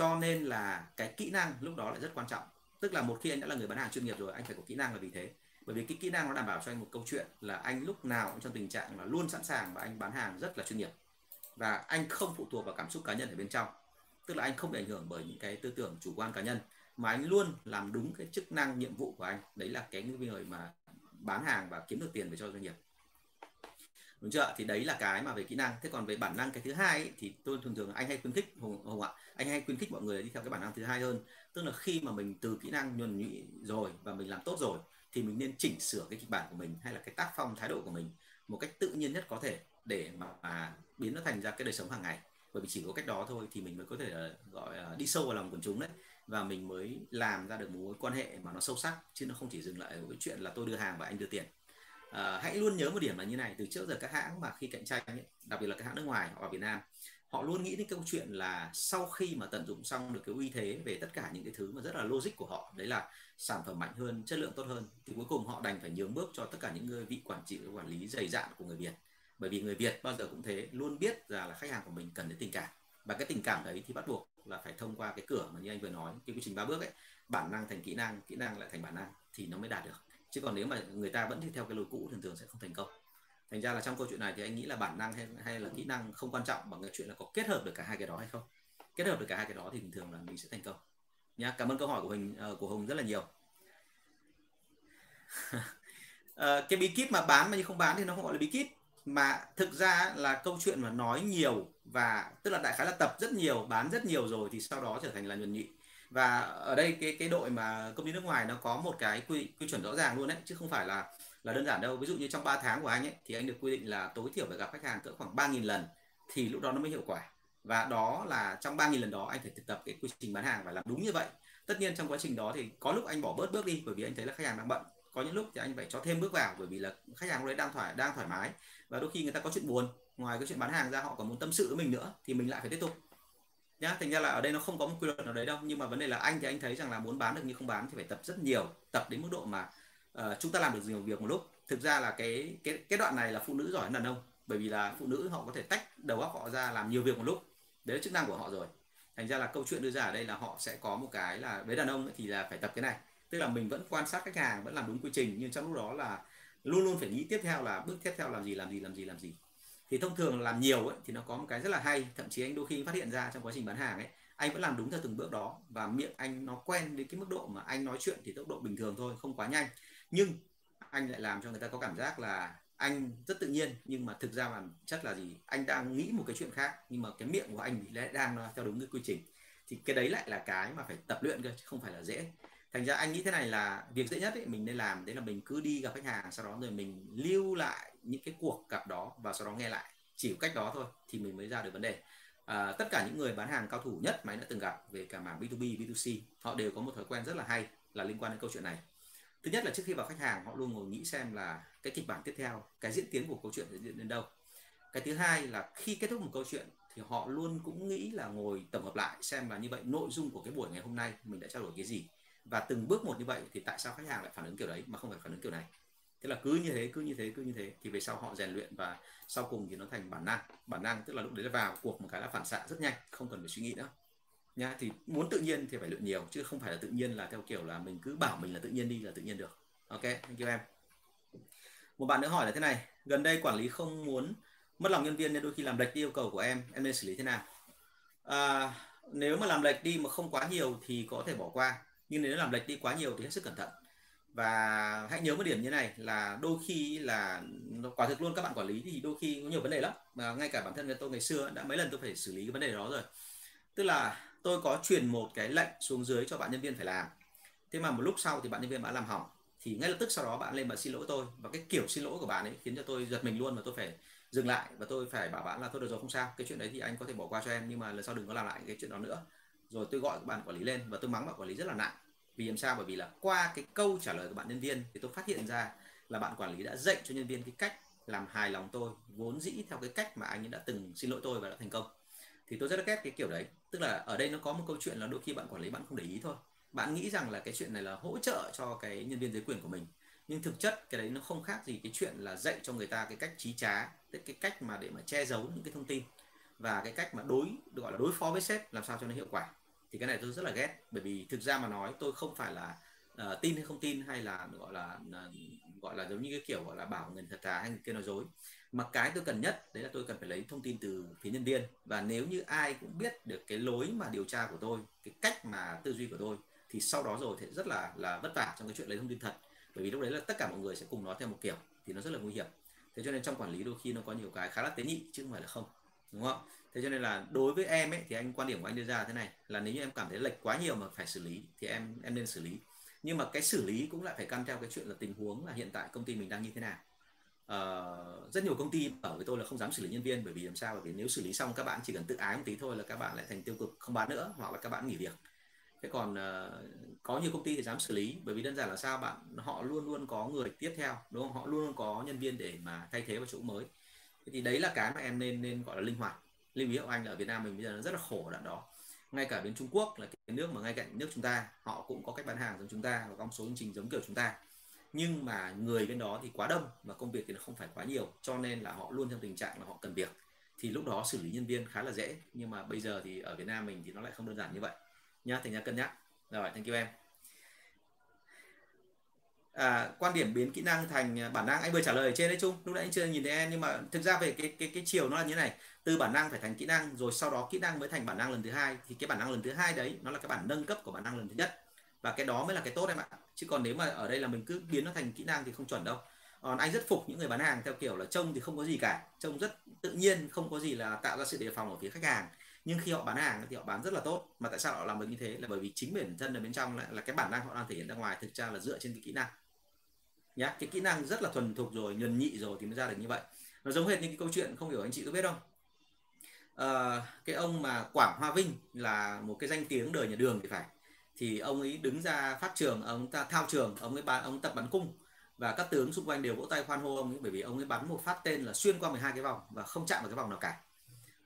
[SPEAKER 1] cho nên là cái kỹ năng lúc đó lại rất quan trọng. Tức là một khi anh đã là người bán hàng chuyên nghiệp rồi, anh phải có kỹ năng là vì thế. Bởi vì cái kỹ năng nó đảm bảo cho anh một câu chuyện là anh lúc nào cũng trong tình trạng là luôn sẵn sàng và anh bán hàng rất là chuyên nghiệp. Và anh không phụ thuộc vào cảm xúc cá nhân ở bên trong. Tức là anh không bị ảnh hưởng bởi những cái tư tưởng chủ quan cá nhân, mà anh luôn làm đúng cái chức năng, nhiệm vụ của anh. Đấy là cái người mà bán hàng và kiếm được tiền về cho doanh nghiệp đúng chưa thì đấy là cái mà về kỹ năng. Thế còn về bản năng cái thứ hai ấy, thì tôi thường thường anh hay khuyến khích hùng, hùng ạ anh hay khuyến khích mọi người đi theo cái bản năng thứ hai hơn. Tức là khi mà mình từ kỹ năng nhuần nhụy rồi và mình làm tốt rồi thì mình nên chỉnh sửa cái kịch bản của mình hay là cái tác phong thái độ của mình một cách tự nhiên nhất có thể để mà, mà biến nó thành ra cái đời sống hàng ngày. Bởi vì chỉ có cách đó thôi thì mình mới có thể uh, gọi uh, đi sâu vào lòng quần chúng đấy và mình mới làm ra được mối quan hệ mà nó sâu sắc chứ nó không chỉ dừng lại ở cái chuyện là tôi đưa hàng và anh đưa tiền à, hãy luôn nhớ một điểm là như này từ trước giờ các hãng mà khi cạnh tranh ấy, đặc biệt là các hãng nước ngoài họ ở Việt Nam họ luôn nghĩ đến câu chuyện là sau khi mà tận dụng xong được cái uy thế về tất cả những cái thứ mà rất là logic của họ đấy là sản phẩm mạnh hơn chất lượng tốt hơn thì cuối cùng họ đành phải nhường bước cho tất cả những người vị quản trị quản lý dày dạn của người Việt. Bởi vì người Việt bao giờ cũng thế luôn biết rằng là khách hàng của mình cần đến tình cảm. Và cái tình cảm đấy thì bắt buộc là phải thông qua cái cửa mà như anh vừa nói cái quy trình ba bước ấy bản năng thành kỹ năng kỹ năng lại thành bản năng thì nó mới đạt được chứ còn nếu mà người ta vẫn đi theo cái lối cũ thường thường sẽ không thành công. Thành ra là trong câu chuyện này thì anh nghĩ là bản năng hay, hay là kỹ năng không quan trọng bằng cái chuyện là có kết hợp được cả hai cái đó hay không. Kết hợp được cả hai cái đó thì thường thường là mình sẽ thành công. Nhá cảm ơn câu hỏi của hình uh, ờ, của hùng rất là nhiều. Uh, (laughs) cái bí kíp mà bán mà nhưng không bán thì nó không gọi là bí kíp mà thực ra là câu chuyện mà nói nhiều và tức là đại khái là tập rất nhiều bán rất nhiều rồi thì sau đó trở thành là nhuần nhị và ở đây cái cái đội mà công ty nước ngoài nó có một cái quy quy chuẩn rõ ràng luôn đấy, chứ không phải là là đơn giản đâu. Ví dụ như trong 3 tháng của anh ấy, thì anh được quy định là tối thiểu phải gặp khách hàng cỡ khoảng 3.000 lần, thì lúc đó nó mới hiệu quả. Và đó là trong 3.000 lần đó anh phải thực tập cái quy trình bán hàng và làm đúng như vậy. Tất nhiên trong quá trình đó thì có lúc anh bỏ bớt bước đi, bởi vì anh thấy là khách hàng đang bận. Có những lúc thì anh phải cho thêm bước vào, bởi vì là khách hàng lúc đấy đang thoải đang thoải mái. Và đôi khi người ta có chuyện buồn, ngoài cái chuyện bán hàng ra họ còn muốn tâm sự với mình nữa, thì mình lại phải tiếp tục nhá thành ra là ở đây nó không có một quy luật nào đấy đâu. Nhưng mà vấn đề là anh thì anh thấy rằng là muốn bán được nhưng không bán thì phải tập rất nhiều tập đến mức độ mà uh, chúng ta làm được nhiều việc một lúc. Thực ra là cái cái cái đoạn này là phụ nữ giỏi hơn đàn ông bởi vì là phụ nữ họ có thể tách đầu óc họ ra làm nhiều việc một lúc. Đấy là chức năng của họ rồi. Thành ra là câu chuyện đưa ra ở đây là họ sẽ có một cái là với đàn ông thì là phải tập cái này. Tức là mình vẫn quan sát khách hàng vẫn làm đúng quy trình nhưng trong lúc đó là luôn luôn phải nghĩ tiếp theo là bước tiếp theo làm gì làm gì làm gì làm gì thì thông thường làm nhiều ấy, thì nó có một cái rất là hay. Thậm chí anh đôi khi phát hiện ra trong quá trình bán hàng ấy anh vẫn làm đúng theo từng bước đó và miệng anh nó quen đến cái mức độ mà anh nói chuyện thì tốc độ bình thường thôi không quá nhanh. Nhưng anh lại làm cho người ta có cảm giác là anh rất tự nhiên nhưng mà thực ra là chất là gì? Anh đang nghĩ một cái chuyện khác nhưng mà cái miệng của anh lại đang theo đúng cái quy trình. Thì cái đấy lại là cái mà phải tập luyện cơ chứ không phải là dễ thành ra anh nghĩ thế này là việc dễ nhất ấy, mình nên làm. Đấy là mình cứ đi gặp khách hàng sau đó rồi mình lưu lại những cái cuộc gặp đó và sau đó nghe lại. Chỉ cách đó thôi thì mình mới ra được vấn đề. À, tất cả những người bán hàng cao thủ nhất mà anh đã từng gặp về cả mảng B2B, B2C họ đều có một thói quen rất là hay là liên quan đến câu chuyện này. Thứ nhất là trước khi vào khách hàng họ luôn ngồi nghĩ xem là cái kịch bản tiếp theo cái diễn tiến của câu chuyện sẽ diễn đến đâu. Cái thứ hai là khi kết thúc một câu chuyện thì họ luôn cũng nghĩ là ngồi tổng hợp lại xem là như vậy nội dung của cái buổi ngày hôm nay mình đã trao đổi cái gì và từng bước một như vậy thì tại sao khách hàng lại phản ứng kiểu đấy mà không phải phản ứng kiểu này? Thế là cứ như thế cứ như thế cứ như thế thì về sau họ rèn luyện và sau cùng thì nó thành bản năng. Bản năng tức là lúc đấy là vào cuộc một cái là phản xạ rất nhanh không cần phải suy nghĩ nữa. Nha thì muốn tự nhiên thì phải luyện nhiều chứ không phải là tự nhiên là theo kiểu là mình cứ bảo mình là tự nhiên đi là tự nhiên được. Ok thank you em. Một bạn nữa hỏi là thế này gần đây quản lý không muốn mất lòng nhân viên nên đôi khi làm lệch đi yêu cầu của em em nên xử lý thế nào? À, nếu mà làm lệch đi mà không quá nhiều thì có thể bỏ qua nhưng nếu làm lệch đi quá nhiều thì hết sức cẩn thận. Và hãy nhớ một điểm như này là đôi khi là quả thực luôn, các bạn quản lý thì đôi khi có nhiều vấn đề lắm. Mà ngay cả bản thân tôi ngày xưa đã mấy lần tôi phải xử lý cái vấn đề đó rồi. Tức là tôi có truyền một cái lệnh xuống dưới cho bạn nhân viên phải làm. Thế mà một lúc sau thì bạn nhân viên bạn làm hỏng. Thì ngay lập tức sau đó bạn lên bạn xin lỗi tôi. Và cái kiểu xin lỗi của bạn ấy khiến cho tôi giật mình luôn và tôi phải dừng lại và tôi phải bảo bạn là thôi được rồi, không sao. Cái chuyện đấy thì anh có thể bỏ qua cho em, nhưng mà lần sau đừng có làm lại cái chuyện đó nữa. Rồi tôi gọi bạn quản lý lên và tôi mắng bạn quản lý rất là nặng vì làm sao? Bởi vì là qua cái câu trả lời của bạn nhân viên thì tôi phát hiện ra là bạn quản lý đã dạy cho nhân viên cái cách làm hài lòng tôi, vốn dĩ theo cái cách mà anh ấy đã từng xin lỗi tôi và đã thành công. Thì tôi rất là ghét cái kiểu đấy. Tức là ở đây nó có một câu chuyện là đôi khi bạn quản lý bạn không để ý thôi. Bạn nghĩ rằng là cái chuyện này là hỗ trợ cho cái nhân viên dưới quyền của mình. Nhưng thực chất cái đấy nó không khác gì cái chuyện là dạy cho người ta cái cách trí trá, tức cái cách mà để mà che giấu những cái thông tin và cái cách mà đối được gọi là đối phó với sếp làm sao cho nó hiệu quả thì cái này tôi rất là ghét bởi vì thực ra mà nói tôi không phải là uh, tin hay không tin hay là gọi là uh, gọi là giống như cái kiểu gọi là bảo người thật thà hay người kia nói dối. Mà cái tôi cần nhất đấy là tôi cần phải lấy thông tin từ phía nhân viên. Và nếu như ai cũng biết được cái lối mà điều tra của tôi cái cách mà tư duy của tôi thì sau đó rồi thì rất là là vất vả trong cái chuyện lấy thông tin thật. Bởi vì lúc đấy là tất cả mọi người sẽ cùng nói theo một kiểu thì nó rất là nguy hiểm. Thế cho nên trong quản lý đôi khi nó có nhiều cái khá là tế nhị chứ không phải là không đúng không? Thế cho nên là đối với em ấy thì anh quan điểm của anh đưa ra thế này là nếu như em cảm thấy lệch quá nhiều mà phải xử lý thì em em nên xử lý. Nhưng mà cái xử lý cũng lại phải căn theo cái chuyện là tình huống là hiện tại công ty mình đang như thế nào. Uh, rất nhiều công ty bảo với tôi là không dám xử lý nhân viên bởi vì làm sao? Bởi vì nếu xử lý xong các bạn chỉ cần tự ái một tí thôi là các bạn lại thành tiêu cực không bán nữa hoặc là các bạn nghỉ việc. Thế còn uh, có nhiều công ty thì dám xử lý bởi vì đơn giản là sao? Bạn họ luôn luôn có người tiếp theo đúng không? Họ luôn luôn có nhân viên để mà thay thế vào chỗ mới thế thì đấy là cái mà em nên nên gọi là linh hoạt. Lưu ý của anh là ở Việt Nam mình bây giờ nó rất là khổ ở đoạn đó. Ngay cả bên Trung Quốc là cái nước mà ngay cạnh nước chúng ta, họ cũng có cách bán hàng giống chúng ta và có một số chương trình giống kiểu chúng ta. Nhưng mà người bên đó thì quá đông và công việc thì nó không phải quá nhiều, cho nên là họ luôn trong tình trạng là họ cần việc. Thì lúc đó xử lý nhân viên khá là dễ, nhưng mà bây giờ thì ở Việt Nam mình thì nó lại không đơn giản như vậy. Nha thành ra cân nhắc. Rồi, thank you em à, quan điểm biến kỹ năng thành à, bản năng. Anh vừa trả lời ở trên đấy chung lúc nãy anh chưa nhìn thấy em nhưng mà thực ra về cái cái cái chiều nó là như này. Từ bản năng phải thành kỹ năng rồi sau đó kỹ năng mới thành bản năng lần thứ hai. Thì cái bản năng lần thứ hai đấy nó là cái bản nâng cấp của bản năng lần thứ nhất. Và cái đó mới là cái tốt em ạ. Chứ còn nếu mà ở đây là mình cứ biến nó thành kỹ năng thì không chuẩn đâu. Còn anh rất phục những người bán hàng theo kiểu là trông thì không có gì cả. Trông rất tự nhiên không có gì là tạo ra sự đề phòng ở phía khách hàng nhưng khi họ bán hàng thì họ bán rất là tốt. Mà tại sao họ làm được như thế? Là bởi vì chính bản thân ở bên trong lại là cái bản năng họ đang thể hiện ra ngoài thực ra là dựa trên cái kỹ năng. Nhá cái kỹ năng rất là thuần thục rồi nhuần nhị rồi thì mới ra được như vậy. Nó giống hệt như cái câu chuyện không hiểu anh chị có biết không? À, cái ông mà Quảng Hoa Vinh là một cái danh tiếng đời nhà đường thì phải. Thì ông ấy đứng ra phát trường ông ta thao trường ông ấy bán ông tập bắn cung. Và các tướng xung quanh đều vỗ tay khoan hô ông ấy bởi vì ông ấy bắn một phát tên là xuyên qua 12 cái vòng và không chạm vào cái vòng nào cả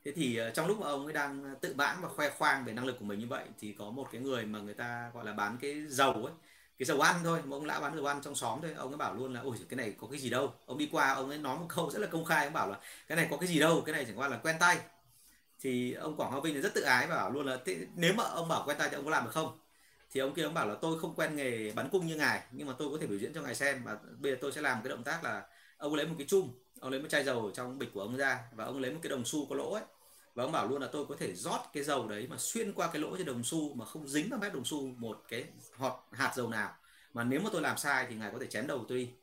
[SPEAKER 1] thế thì ờ, trong lúc mà ông ấy đang ờ, tự mãn và khoe khoang về năng lực của mình như vậy thì có một cái người mà người ta, gọi là, bán cái dầu ấy, cái dầu ăn thôi, mà ông lão bán dầu ăn trong xóm thôi. Ông ấy bảo luôn là, ôi cái này có cái gì đâu. Ông đi qua, ông ấy nói một câu rất là công khai, ông bảo là, cái này có cái gì đâu, cái này chẳng qua là quen tay. Thì ông Quảng Hoa Vinh rất tự ái và bảo luôn là nếu mà ông bảo quen tay thì ông có làm được không? Thì ông kia ông bảo là, tôi không quen nghề bắn cung như ngài, nhưng mà tôi có thể biểu diễn cho ngài xem và bây giờ tôi sẽ làm cái động tác là ông lấy một cái chum, ông lấy một chai dầu trong bịch của ông ra và ông lấy một cái đồng xu có lỗ ấy và ông bảo luôn là tôi có thể rót cái dầu đấy mà xuyên qua cái lỗ trên đồng xu mà không dính vào mép đồng xu một cái hột hạt dầu nào. Mà nếu mà tôi làm sai thì ngài có thể chém đầu tôi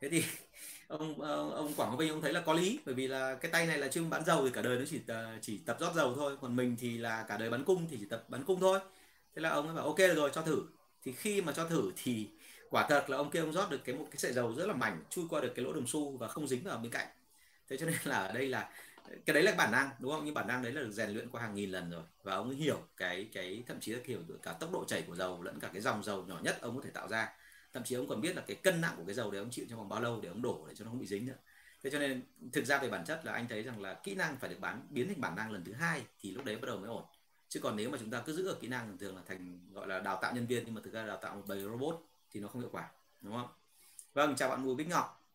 [SPEAKER 1] thế thì (laughs) ông ông Quảng Hoa Vinh ông thấy là có lý, bởi vì là cái tay này là chuyên bán dầu thì cả đời nó chỉ ờ, chỉ tập rót dầu thôi. Còn mình thì là cả đời bắn cung thì chỉ tập bắn cung thôi. Thế là ông ấy bảo, ok rồi, cho thử. Thì khi mà cho thử thì quả thật là ông kia ông rót được cái một cái sợi dầu rất là mảnh, chui qua được cái lỗ đồng xu và không dính vào bên cạnh. Thế cho nên là ở đây là cái đấy là bản năng, đúng không? Nhưng bản năng đấy là được rèn luyện qua hàng nghìn lần rồi. Và ông ấy hiểu cái cái, thậm chí là hiểu được cả tốc độ chảy của dầu lẫn cả cái dòng dầu nhỏ nhất ông có thể tạo ra. Thậm chí ông còn biết là cái cân nặng của cái dầu đấy ông chịu trong vòng bao lâu để ông đổ để cho nó không bị dính nữa. Thế cho nên thực ra về bản chất là anh thấy rằng là kỹ năng phải được bán, biến thành bản năng lần thứ hai thì lúc đấy bắt đầu mới ổn. Chứ còn nếu mà chúng ta cứ giữ ở kỹ năng thường là thành, gọi là đào tạo nhân viên nhưng mà thực ra đào tạo một bầy robot thì nó không hiệu quả, đúng không? Vâng chào bạn Bùi Bích Ngọc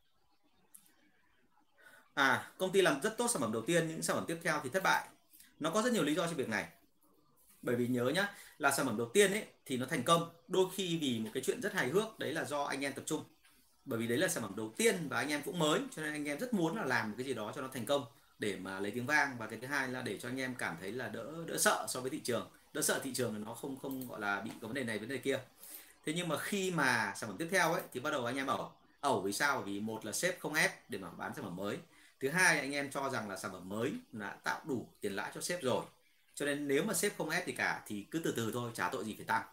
[SPEAKER 1] à công ty làm rất tốt sản phẩm đầu tiên, những sản phẩm tiếp theo thì thất bại. Nó có rất nhiều lý do cho việc này. Bởi vì nhớ nhá, là sản phẩm đầu tiên ấy, thì nó thành công. Đôi khi vì một cái chuyện rất hài hước, đấy là do anh em tập trung. Bởi vì đấy là sản phẩm đầu tiên và anh em cũng mới, cho nên anh em rất muốn là làm cái gì đó cho nó thành công. Để mà lấy tiếng vang, và cái thứ hai là để cho anh em cảm thấy là đỡ đỡ sợ so với thị trường. Đỡ sợ thị trường nó không không gọi là bị có vấn đề này, vấn đề kia. Thế nhưng mà khi mà sản phẩm tiếp theo ấy, thì bắt đầu anh em ẩu ẩu vì sao? Vì một là sếp không ép để mà bán sản phẩm mới thứ hai anh em cho rằng là sản phẩm mới đã tạo đủ tiền lãi cho sếp rồi. Cho nên nếu mà sếp không ép gì cả thì cứ từ từ thôi, chả tội gì phải tăng.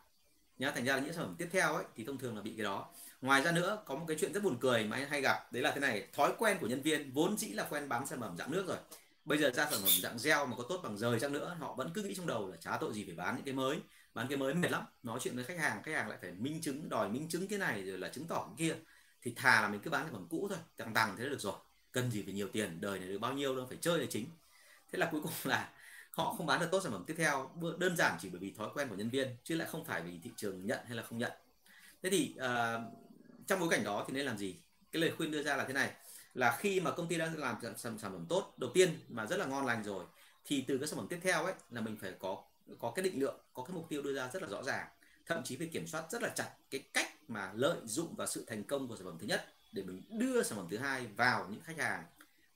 [SPEAKER 1] Nhá, thành ra là những sản phẩm tiếp theo ấy, thì thông thường là bị cái đó. Ngoài ra nữa, có một cái chuyện rất buồn cười mà anh hay gặp, đấy là thế này, thói quen của nhân viên vốn dĩ là quen bán sản phẩm dạng nước rồi. Bây giờ ra sản phẩm dạng gel mà có tốt bằng rời chăng nữa, họ vẫn cứ nghĩ trong đầu là chả tội gì phải bán những cái mới. Bán cái mới mệt lắm, nói chuyện với khách hàng khách hàng lại phải minh chứng, đòi minh chứng cái này, rồi là chứng tỏ cái kia. Thì thà là mình cứ bán sản phẩm cũ thôi, tằng tằng thế là được rồi cần gì phải nhiều tiền đời này được bao nhiêu đâu phải chơi là chính. Thế là cuối cùng (laughs) là họ không bán được tốt sản phẩm tiếp theo đơn giản chỉ bởi vì thói quen của nhân viên chứ lại không phải vì thị trường nhận hay là không nhận. Thế thì uh, trong bối cảnh đó thì nên làm gì? Cái lời khuyên đưa ra là thế này là khi mà công ty đã làm sản, sản phẩm tốt đầu tiên mà rất là ngon lành rồi thì từ các sản phẩm tiếp theo ấy là mình phải có có cái định lượng có cái mục tiêu đưa ra rất là rõ ràng. Thậm chí phải kiểm soát rất là chặt cái cách mà lợi dụng vào sự thành công của sản phẩm thứ nhất để mình đưa sản phẩm thứ hai vào những khách hàng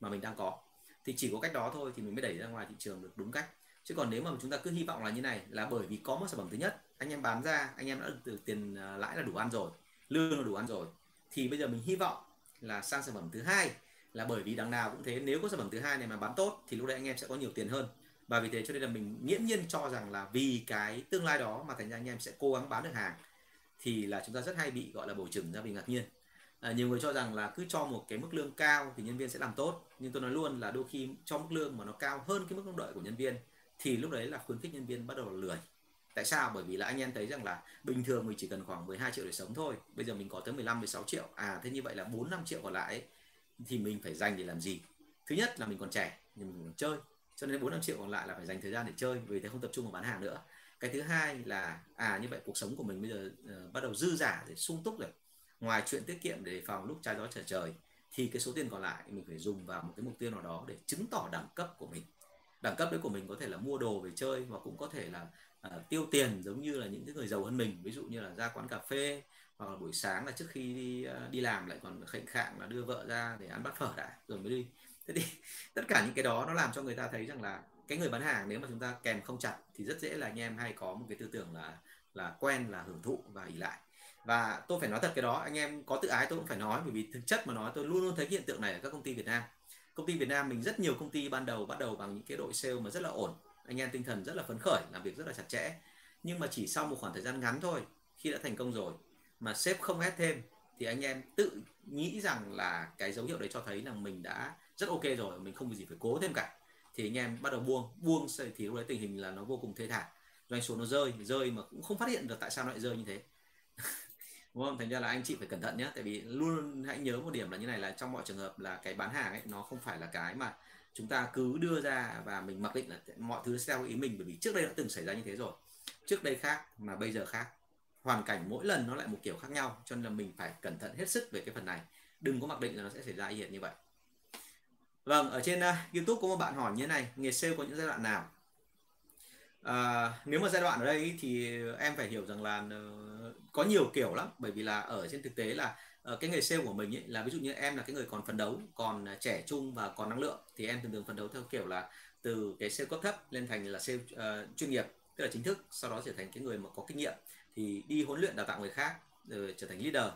[SPEAKER 1] mà mình đang có. Thì chỉ có cách đó thôi thì mình mới đẩy ra ngoài thị trường được đúng cách. Chứ còn nếu mà chúng ta cứ hy vọng là như này, là bởi vì có một sản phẩm thứ nhất, anh em bán ra, anh em đã được tiền à, lãi là đủ ăn rồi, lương là đủ ăn rồi, thì bây giờ mình hy vọng là sang sản phẩm thứ hai là bởi vì đằng nào cũng thế. Nếu có sản phẩm thứ hai này mà bán tốt thì lúc đấy anh em sẽ có nhiều tiền hơn. Và vì thế cho nên là mình nghiễm nhiên cho rằng là vì cái tương lai đó mà thành ra anh em sẽ cố gắng bán được hàng thì là chúng ta rất hay bị gọi là bổ trừng ra vì ngạc nhiên à, nhiều người cho rằng là cứ cho một cái mức lương cao thì nhân viên sẽ làm tốt. Nhưng tôi nói luôn là đôi khi cho mức lương mà nó cao hơn cái mức mong đợi của nhân viên thì lúc đấy là khuyến khích nhân viên bắt đầu lười. Tại sao? Bởi vì là anh em thấy rằng là bình thường mình chỉ cần khoảng 12 triệu để sống thôi bây giờ mình có tới 15 16 triệu. À thế như vậy là 4 5 triệu còn lại ấy, thì mình phải dành để làm gì? Thứ nhất là mình còn trẻ nhưng mình còn chơi. Cho nên 4 5 triệu còn lại là phải dành thời gian để chơi vì thế không tập trung vào bán hàng nữa. Cái thứ hai là à như vậy cuộc sống của mình bây giờ uh, bắt đầu dư giả để sung túc rồi ngoài chuyện tiết kiệm để phòng lúc trái gió trở trời thì cái số tiền còn lại mình phải dùng vào một cái mục tiêu nào đó để chứng tỏ đẳng cấp của mình. Đẳng cấp đấy của mình có thể là mua đồ về chơi và cũng có thể là uh, tiêu tiền giống như là những cái người giàu hơn mình. Ví dụ như là ra quán cà phê hoặc là buổi sáng là trước khi đi, uh, đi làm lại còn khệnh khạng là đưa vợ ra để ăn bát phở đã rồi mới đi. Thế thì (laughs) tất cả những cái đó nó làm cho người ta thấy rằng là cái người bán hàng nếu mà chúng ta kèm không chặt thì rất dễ là anh em hay có một cái tư tưởng là là quen là hưởng thụ và ỉ lại và tôi phải nói thật cái đó, anh em có tự ái tôi cũng phải nói, bởi vì thực chất mà nói tôi luôn luôn thấy hiện tượng này ở các công ty Việt Nam. Công ty Việt Nam mình rất nhiều công ty ban đầu bắt đầu bằng những cái đội sale mà rất là ổn, anh em tinh thần rất là phấn khởi, làm việc rất là chặt chẽ. Nhưng mà chỉ sau một khoảng thời gian ngắn thôi, khi đã thành công rồi, mà sếp không ép thêm, thì anh em tự nghĩ rằng là cái dấu hiệu đấy cho thấy là mình đã rất ok rồi, mình không có gì phải cố thêm cả. Thì anh em bắt đầu buông buông thì lúc đấy, tình hình là nó vô cùng thê thảm. Doanh số nó rơi rơi mà cũng không phát hiện được tại sao nó lại rơi như thế đúng không? Thành ra là anh chị phải cẩn thận nhé tại vì luôn hãy nhớ một điểm là như này là trong mọi trường hợp là cái bán hàng ấy nó không phải là cái mà chúng ta cứ đưa ra và mình mặc định là mọi thứ sẽ theo ý mình. Bởi vì trước đây đã từng xảy ra như thế rồi. Trước đây khác mà bây giờ khác. Hoàn cảnh mỗi lần nó lại một kiểu khác nhau cho nên là mình phải cẩn thận hết sức về cái phần này. Đừng có mặc định là nó sẽ xảy ra hiện như vậy. Vâng ở trên uh, youtube có một bạn hỏi như thế này nghề sale có những giai đoạn nào? À, nếu mà giai đoạn ở đây thì em phải hiểu rằng là uh, có nhiều kiểu lắm. Bởi vì là ở trên thực tế là ờ, cái nghề sale của mình ấy, là ví dụ như em là cái người còn phấn đấu còn à, trẻ trung và còn năng lượng thì em thường thường phấn đấu theo kiểu là từ cái sale cấp thấp lên thành là sale uh, chuyên nghiệp tức là chính thức sau đó trở thành cái người mà có kinh nghiệm thì đi huấn luyện đào tạo người khác rồi trở thành leader.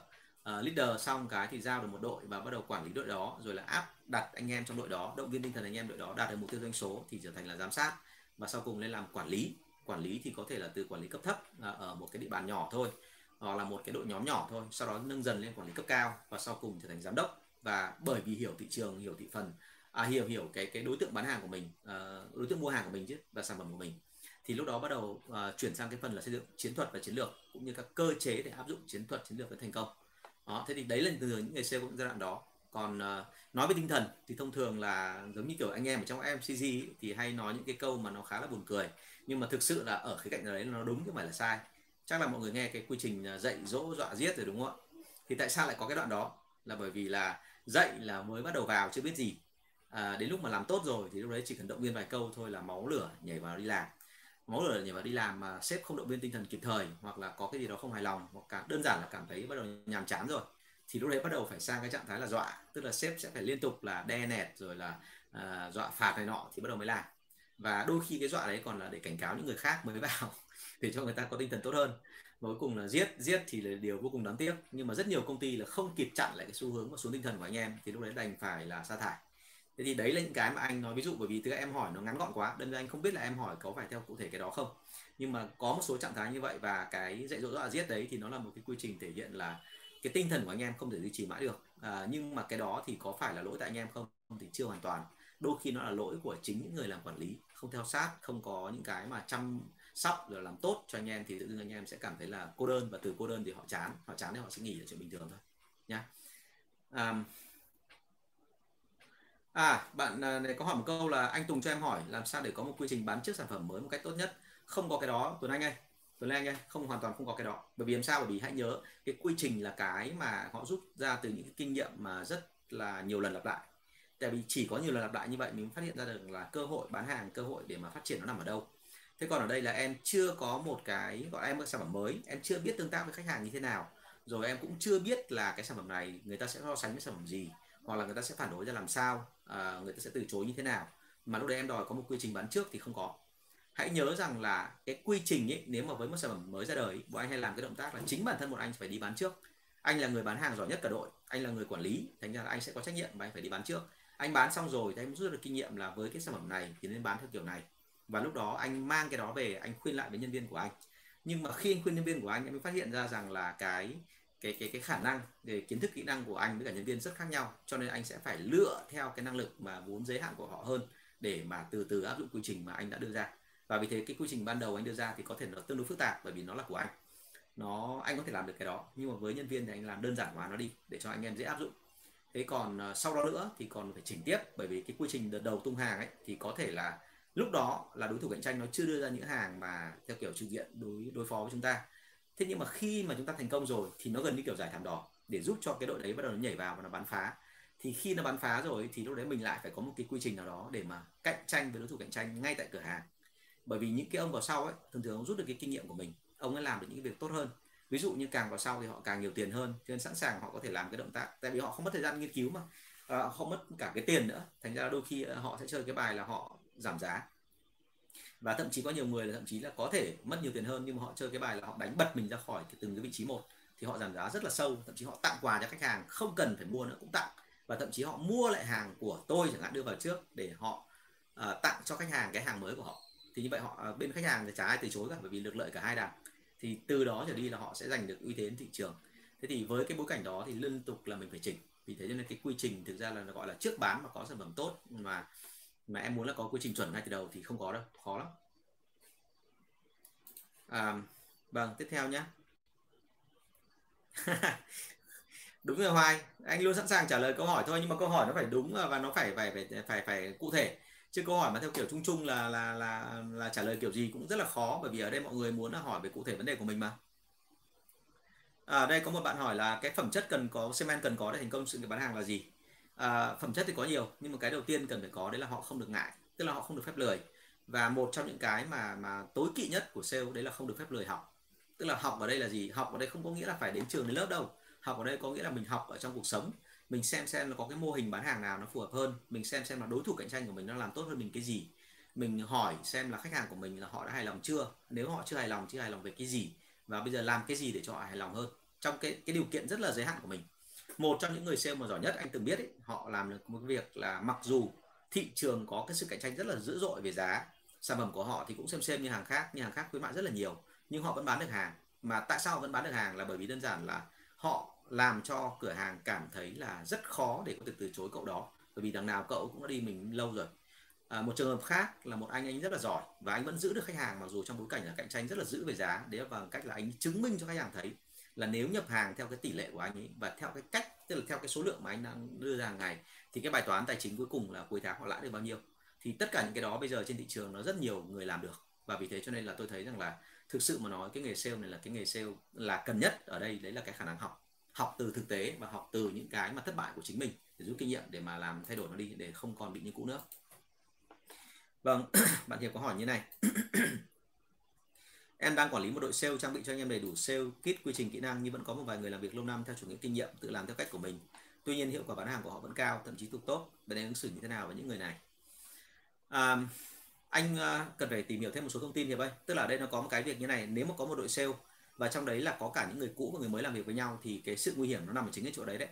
[SPEAKER 1] Uh, leader xong cái thì giao được một đội và bắt đầu quản lý đội đó rồi là áp đặt anh em trong đội đó động viên tinh thần anh em đội đó đạt được mục tiêu doanh số thì trở thành là giám sát và sau cùng lên làm quản lý. Quản lý thì có thể là từ quản lý cấp thấp uh, ở một cái địa bàn nhỏ thôi hoặc là một cái đội nhóm nhỏ thôi sau đó nâng dần lên quản lý cấp cao và sau cùng trở thành giám đốc. Và bởi vì hiểu thị trường hiểu thị phần à, hiểu hiểu cái cái đối tượng bán hàng của mình uh, đối tượng mua hàng của mình chứ và sản phẩm của mình thì lúc đó bắt đầu uh, chuyển sang cái phần là xây dựng chiến thuật và chiến lược cũng như các cơ chế để áp dụng chiến thuật chiến lược để thành công. Đó thế thì đấy là từ những người sale cũng giai đoạn đó. Còn uh, nói về tinh thần thì thông thường là giống như kiểu anh em ở trong MCG ấy, thì hay nói những cái câu mà nó khá là buồn cười nhưng mà thực sự là ở cái cạnh đấy nó đúng chứ không phải là sai chắc là mọi người nghe cái quy trình à, dạy dỗ dọa giết rồi đúng không ạ? Thì tại sao lại có cái đoạn đó? Là bởi vì là dạy là mới bắt đầu vào chưa biết gì. À, đến lúc mà làm tốt rồi thì lúc đấy chỉ cần động viên vài câu thôi là máu lửa nhảy vào đi làm. Máu lửa nhảy vào đi làm mà sếp không động viên tinh thần kịp thời hoặc là có cái gì đó không hài lòng hoặc cả đơn giản là cảm thấy bắt đầu nhàm chán rồi thì lúc đấy bắt đầu phải sang cái trạng thái là dọa. Tức là sếp sẽ phải liên tục là đe nẹt rồi là à, dọa phạt này nọ thì bắt đầu mới làm. Và đôi khi cái dọa đấy còn là để cảnh cáo những người khác mới (laughs) vào để cho người ta có tinh thần tốt hơn. Và cuối cùng là giết giết thì là điều vô cùng đáng tiếc. Nhưng mà rất nhiều công ty là không kịp chặn lại cái xu hướng và xuống tinh thần của anh em thì lúc đấy đành phải là sa thải. Thế thì đấy là những cái mà anh nói ví dụ bởi vì từ em hỏi nó ngắn gọn quá đâm ra anh không biết là em hỏi có phải theo cụ thể cái đó không. Nhưng mà có một số trạng thái như vậy và cái dạy dỗ dọa giết đấy thì nó là một cái quy trình thể hiện là cái tinh thần của anh em không thể duy trì mãi được. À, nhưng mà cái đó thì có phải là lỗi tại anh em không thì chưa hoàn toàn. Đôi khi nó là lỗi của chính những người làm quản lý không theo sát không có những cái mà chăm sắp rồi làm tốt cho anh em thì tự dưng anh em sẽ cảm thấy là cô đơn và từ cô đơn thì họ chán họ chán thì họ sẽ nghỉ là chuyện bình thường thôi nha à, à bạn à, này có hỏi một câu là anh Tùng cho em hỏi làm sao để có một quy trình bán trước sản phẩm mới một cách tốt nhất? Không có cái đó Tuấn Anh ơi. Tuấn Anh ơi không hoàn toàn không có cái đó. Bởi vì làm sao? Bởi vì hãy nhớ cái quy trình là cái mà họ rút ra từ những cái kinh nghiệm mà rất là nhiều lần lặp lại. Tại vì chỉ có nhiều lần lặp lại như vậy mình phát hiện ra được là cơ hội bán hàng cơ hội để mà phát triển nó nằm ở đâu thế còn ở đây là em chưa có một cái gọi em có sản phẩm mới em chưa biết tương tác với khách hàng như thế nào. Rồi em cũng chưa biết là cái sản phẩm này người ta sẽ so sánh với sản phẩm gì hoặc là người ta sẽ phản đối ra làm sao à, người ta sẽ từ chối như thế nào. Mà lúc đấy em đòi có một quy trình bán trước thì không có. Hãy nhớ rằng là cái quy trình ấy nếu mà với một sản phẩm mới ra đời bọn anh hay làm cái động tác là chính bản thân một anh phải đi bán trước. Anh là người bán hàng giỏi nhất cả đội anh là người quản lý thành ra là anh sẽ có trách nhiệm và anh phải đi bán trước. Anh bán xong rồi thì anh rút được kinh nghiệm là với cái sản phẩm này thì nên bán theo kiểu này và lúc đó anh mang cái đó về, anh khuyên lại với nhân viên của anh. Nhưng mà khi anh khuyên nhân viên của anh, em mới phát hiện ra rằng là cái cái cái cái khả năng về kiến thức kỹ năng của anh với cả nhân viên rất khác nhau. Cho nên anh sẽ phải lựa theo cái năng lực mà vốn giới hạn của họ hơn để mà từ từ áp dụng quy trình mà anh đã đưa ra. Và vì thế cái quy trình ban đầu anh đưa ra thì có thể nó tương đối phức tạp bởi vì nó là của anh. Nó, anh có thể làm được cái đó, nhưng mà với nhân viên thì anh làm đơn giản hóa nó đi để cho anh em dễ áp dụng. Thế còn ờ, sau đó nữa thì còn phải chỉnh tiếp bởi vì cái quy trình đợt đầu tung hàng ấy thì có thể là lúc đó là đối thủ cạnh tranh nó chưa đưa ra những hàng mà theo kiểu trực diện đối đối phó với chúng ta. Thế nhưng mà khi mà chúng ta thành công rồi thì nó gần như kiểu giải thảm đỏ để giúp cho cái đội đấy bắt đầu nó nhảy vào và nó bắn phá. Thì khi nó bắn phá rồi thì lúc đấy mình lại phải có một cái quy trình nào đó để mà cạnh tranh với đối thủ cạnh tranh ngay tại cửa hàng. Bởi vì những cái ông vào sau ấy thường thường ông rút được cái kinh nghiệm của mình ông ấy làm được những việc tốt hơn. Ví dụ như càng vào sau thì họ càng nhiều tiền hơn cho nên sẵn sàng họ có thể làm cái động tác. Tại vì họ không mất thời gian nghiên cứu mà. À, không mất cả cái tiền nữa. Thành ra đôi khi ờ, họ sẽ chơi cái bài là họ giảm giá. Và thậm chí có nhiều người là thậm chí là có thể mất nhiều tiền hơn nhưng mà họ chơi cái bài là họ đánh bật mình ra khỏi cái từng cái vị trí một thì họ giảm giá rất là sâu thậm chí họ tặng quà cho khách hàng không cần phải mua nữa cũng tặng. Và thậm chí họ mua lại hàng của tôi chẳng hạn đưa vào trước để họ uh, tặng cho khách hàng cái hàng mới của họ. Thì như vậy họ uh, bên khách hàng thì chả ai từ chối cả bởi vì được lợi cả hai đằng. Thì từ đó trở đi là họ sẽ giành được uy tín thị trường. Thế thì với cái bối cảnh đó thì liên tục là mình phải chỉnh. Vì thế nên cái quy trình thực ra là nó gọi là trước bán mà có sản phẩm tốt mà mà em muốn là có quy trình chuẩn ngay từ đầu thì không có đâu khó lắm. À, vâng tiếp theo nhé (laughs) đúng rồi hoài. Anh luôn sẵn sàng trả lời câu hỏi thôi nhưng mà câu hỏi nó phải đúng và nó phải phải phải phải phải cụ thể. Chứ câu hỏi mà theo kiểu chung chung là là là là trả lời kiểu gì cũng rất là khó bởi vì ở đây mọi người muốn là hỏi về cụ thể vấn đề của mình mà. Ở à, đây có một bạn hỏi là cái phẩm chất cần có semen cần có để thành công sự nghiệp bán hàng là gì? À, phẩm chất thì có nhiều nhưng mà cái đầu tiên cần phải có đấy là họ không được ngại tức là họ không được phép lười. Và một trong những cái mà mà tối kỵ nhất của sale đấy là không được phép lười học. Tức là học ở đây là gì? Học ở đây không có nghĩa là phải đến trường đến lớp đâu. Học ở đây có nghĩa là mình học ở trong cuộc sống. Mình xem xem là có cái mô hình bán hàng nào nó phù hợp hơn. Mình xem xem là đối thủ cạnh tranh của mình nó làm tốt hơn mình cái gì. Mình hỏi xem là khách hàng của mình là họ đã hài lòng chưa? Nếu họ chưa hài lòng chưa hài lòng về cái gì? Và bây giờ làm cái gì để cho họ hài lòng hơn? Trong cái cái điều kiện rất là giới hạn của mình một trong những người sale mà giỏi nhất anh từng biết ấy, họ làm được một việc là mặc dù thị trường có cái sự cạnh tranh rất là dữ dội về giá sản phẩm của họ thì cũng xem xem như hàng khác như hàng khác khuyến mại rất là nhiều nhưng họ vẫn bán được hàng. Mà tại sao họ vẫn bán được hàng? Là bởi vì đơn giản là họ làm cho cửa hàng cảm thấy là rất khó để có thể từ chối cậu đó bởi vì đằng nào cậu cũng đã đi mình lâu rồi. À, một trường hợp khác là một anh anh rất là giỏi và anh vẫn giữ được khách hàng mặc dù trong bối cảnh là cạnh tranh rất là dữ về giá. Đấy là bằng cách là anh chứng minh cho khách hàng thấy là nếu nhập hàng theo cái tỷ lệ của anh ấy và theo cái cách, tức là theo cái số lượng mà anh đang đưa ra hàng ngày, thì cái bài toán tài chính cuối cùng là cuối tháng họ lãi được bao nhiêu? Thì tất cả những cái đó bây giờ trên thị trường nó rất nhiều người làm được. Và vì thế cho nên là tôi thấy rằng là thực sự mà nói cái nghề sale này là cái nghề sale là cần nhất ở đây, đấy là cái khả năng học. Học từ thực tế và học từ những cái mà thất bại của chính mình để rút kinh nghiệm, để mà làm thay đổi nó đi, để không còn bị như cũ nữa. Vâng (clears throat) bạn hiệp có hỏi như này. (clears throat) em đang quản lý một đội sale trang bị cho anh em đầy đủ sale kit quy trình kỹ năng nhưng vẫn có một vài người làm việc lâu năm theo chủ nghĩa kinh nghiệm tự làm theo cách của mình. Tuy nhiên hiệu quả bán hàng của họ vẫn cao thậm chí tục tốt. Bên nên ứng xử như thế nào với những người này? À, anh à, cần phải tìm hiểu thêm một số thông tin hiệp ơi. Tức là ở đây nó có một cái việc như này nếu mà có một đội sale và trong đấy là có cả những người cũ và người mới làm việc với nhau thì cái sự nguy hiểm nó nằm ở chính cái chỗ đấy đấy.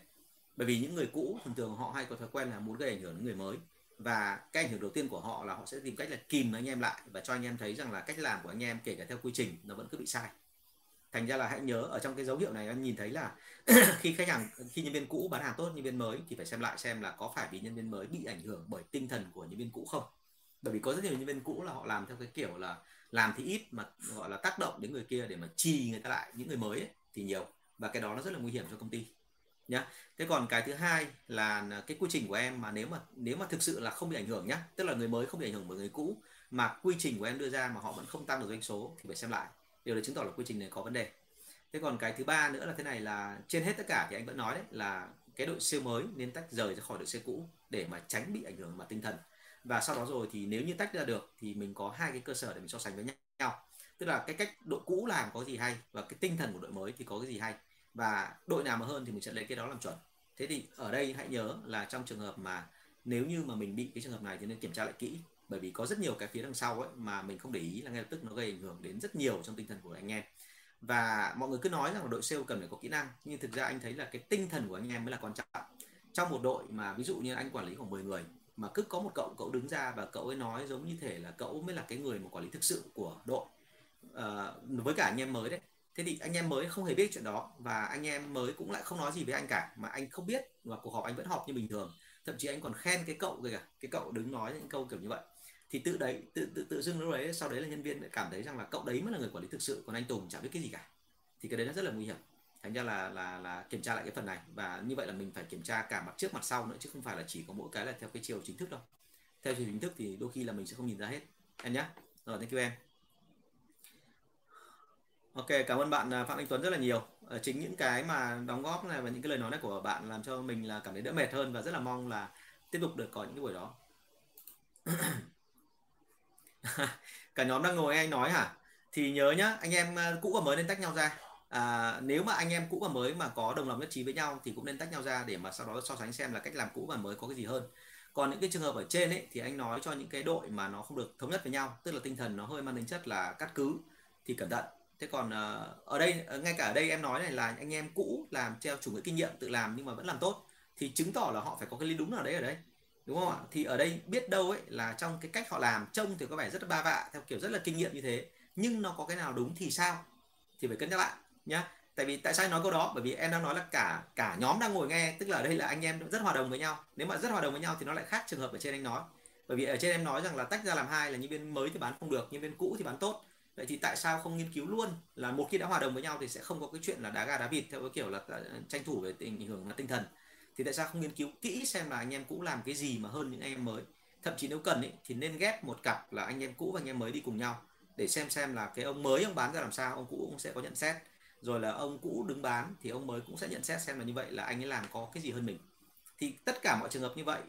[SPEAKER 1] Bởi vì những người cũ thường thường họ hay có thói quen là muốn gây ảnh hưởng đến người mới và cái ảnh hưởng đầu tiên của họ là họ sẽ tìm cách là kìm anh em lại và cho anh em thấy rằng là cách làm của anh em kể cả theo quy trình nó vẫn cứ bị sai. Thành ra là hãy nhớ ở trong cái dấu hiệu này anh nhìn thấy là (clears throat) khi khách hàng khi nhân viên cũ bán hàng tốt nhân viên mới thì phải xem lại xem là có phải vì nhân viên mới bị ảnh hưởng bởi tinh thần của nhân viên cũ không. Bởi vì có rất nhiều nhân viên cũ là họ làm theo cái kiểu là làm thì ít mà gọi là tác động đến người kia để mà trì người ta lại những người mới ấy, thì nhiều. Và cái đó nó rất là nguy hiểm cho công ty nhá. Thế còn cái thứ hai là à, cái quy trình của em mà nếu mà nếu mà thực sự là không bị ảnh hưởng nhá, tức là người mới không bị ảnh hưởng bởi người cũ mà quy trình của em đưa ra mà họ vẫn không tăng được doanh số thì phải xem lại. Điều đấy chứng tỏ là quy trình này có vấn đề. Thế còn cái thứ ba nữa là thế này là trên hết tất cả thì anh vẫn nói đấy, là cái đội siêu mới nên tách rời ra khỏi đội siêu cũ để mà tránh bị ảnh hưởng mà tinh thần. Và sau đó rồi thì nếu như tách ra được thì mình có hai cái cơ sở để mình so sánh với nhau. Tức là cái cách đội cũ làm có gì hay và cái tinh thần của đội mới thì có cái gì hay và đội nào mà hơn thì mình sẽ lấy cái đó làm chuẩn. Thế thì ở đây hãy nhớ là trong trường hợp mà nếu như mà mình bị cái trường hợp này thì nên kiểm tra lại kỹ. Bởi vì có rất nhiều cái phía đằng sau ấy mà mình không để ý là ngay lập tức nó gây ảnh hưởng đến rất nhiều trong tinh thần của anh em. Và mọi người cứ nói rằng là đội sale cần phải có kỹ năng nhưng thực ra anh thấy là cái tinh thần của anh em mới là quan trọng. Trong một đội mà ví dụ như anh quản lý khoảng 10 người mà cứ có một cậu cậu đứng ra và cậu ấy nói giống như thể là cậu mới là cái người mà quản lý thực sự của đội. À, với cả anh em mới đấy thế thì anh em mới không hề biết chuyện đó và anh em mới cũng lại không nói gì với anh cả, mà anh không biết và cuộc họp anh vẫn họp như bình thường. Thậm chí anh còn khen cái cậu kìa, cái cậu đứng nói những câu kiểu như vậy. Thì tự đấy, tự tự tự dưng lúc đấy, sau đấy là nhân viên lại cảm thấy rằng là cậu đấy mới là người quản lý thực sự, còn anh Tùng chẳng biết cái gì cả. Thì cái đấy nó rất là nguy hiểm. Thành ra là là là kiểm tra lại cái phần này và như vậy là mình phải kiểm tra cả mặt trước, mặt sau nữa chứ không phải là chỉ có mỗi cái là theo cái chiều chính thức đâu. Theo chiều chính thức thì đôi khi là mình sẽ không nhìn ra hết. Em nhé rồi, thank you em. Ok, cảm ơn bạn à, Phạm Anh Tuấn rất là nhiều. Ờ, chính những cái mà đóng góp này và những cái lời nói này của bạn làm cho mình là cảm thấy đỡ mệt hơn và rất là mong là tiếp tục được có những cái buổi đó. (coughs) Cả nhóm đang ngồi anh nói hả? Thì nhớ nhá, anh em à, cũ và mới nên tách nhau ra. À, nếu mà anh em cũ và mới mà có đồng lòng nhất trí với nhau thì cũng nên tách nhau ra để mà sau đó so sánh xem là cách làm cũ và mới có cái gì hơn. Còn những cái trường hợp ở trên ấy thì anh nói cho những cái đội mà nó không được thống nhất với nhau, tức là tinh thần nó hơi mang tính chất là cắt cứ thì cẩn thận thế còn uh, ở đây uh, ngay cả ở đây em nói này là anh em cũ làm theo chủ nghĩa kinh nghiệm tự làm nhưng mà vẫn làm tốt thì chứng tỏ là họ phải có cái lý đúng ở đấy ở đấy đúng không ạ? Thì ở đây biết đâu ấy là trong cái cách họ làm trông thì có vẻ rất là ba vạ theo kiểu rất là kinh nghiệm như thế nhưng nó có cái nào đúng thì sao? Thì phải cân nhắc lại nhá. Tại vì tại sao anh nói câu đó? Bởi vì em đang nói là cả cả nhóm đang ngồi nghe tức là ở đây là anh em rất hòa đồng với nhau. Nếu mà rất hòa đồng với nhau thì nó lại khác trường hợp ở trên anh nói. Bởi vì ở trên em nói rằng là tách ra làm hai là nhân viên mới thì bán không được nhân viên cũ thì bán tốt vậy thì tại sao không nghiên cứu luôn? Là một khi đã hòa đồng với nhau thì sẽ không có cái chuyện là đá gà đá vịt theo cái kiểu là ờ, tranh thủ về tình ảnh hưởng tinh thần. Thì tại sao không nghiên cứu kỹ xem là anh em cũ làm cái gì mà hơn những anh em mới? Thậm chí nếu cần ý, thì nên ghép một cặp là anh em cũ và anh em mới đi cùng nhau để xem xem là cái ông mới ông bán ra làm sao ông cũ cũng sẽ có nhận xét. Rồi là ông cũ đứng bán thì ông mới cũng sẽ nhận xét xem là như vậy là anh ấy làm có cái gì hơn mình. Thì tất cả mọi trường hợp như vậy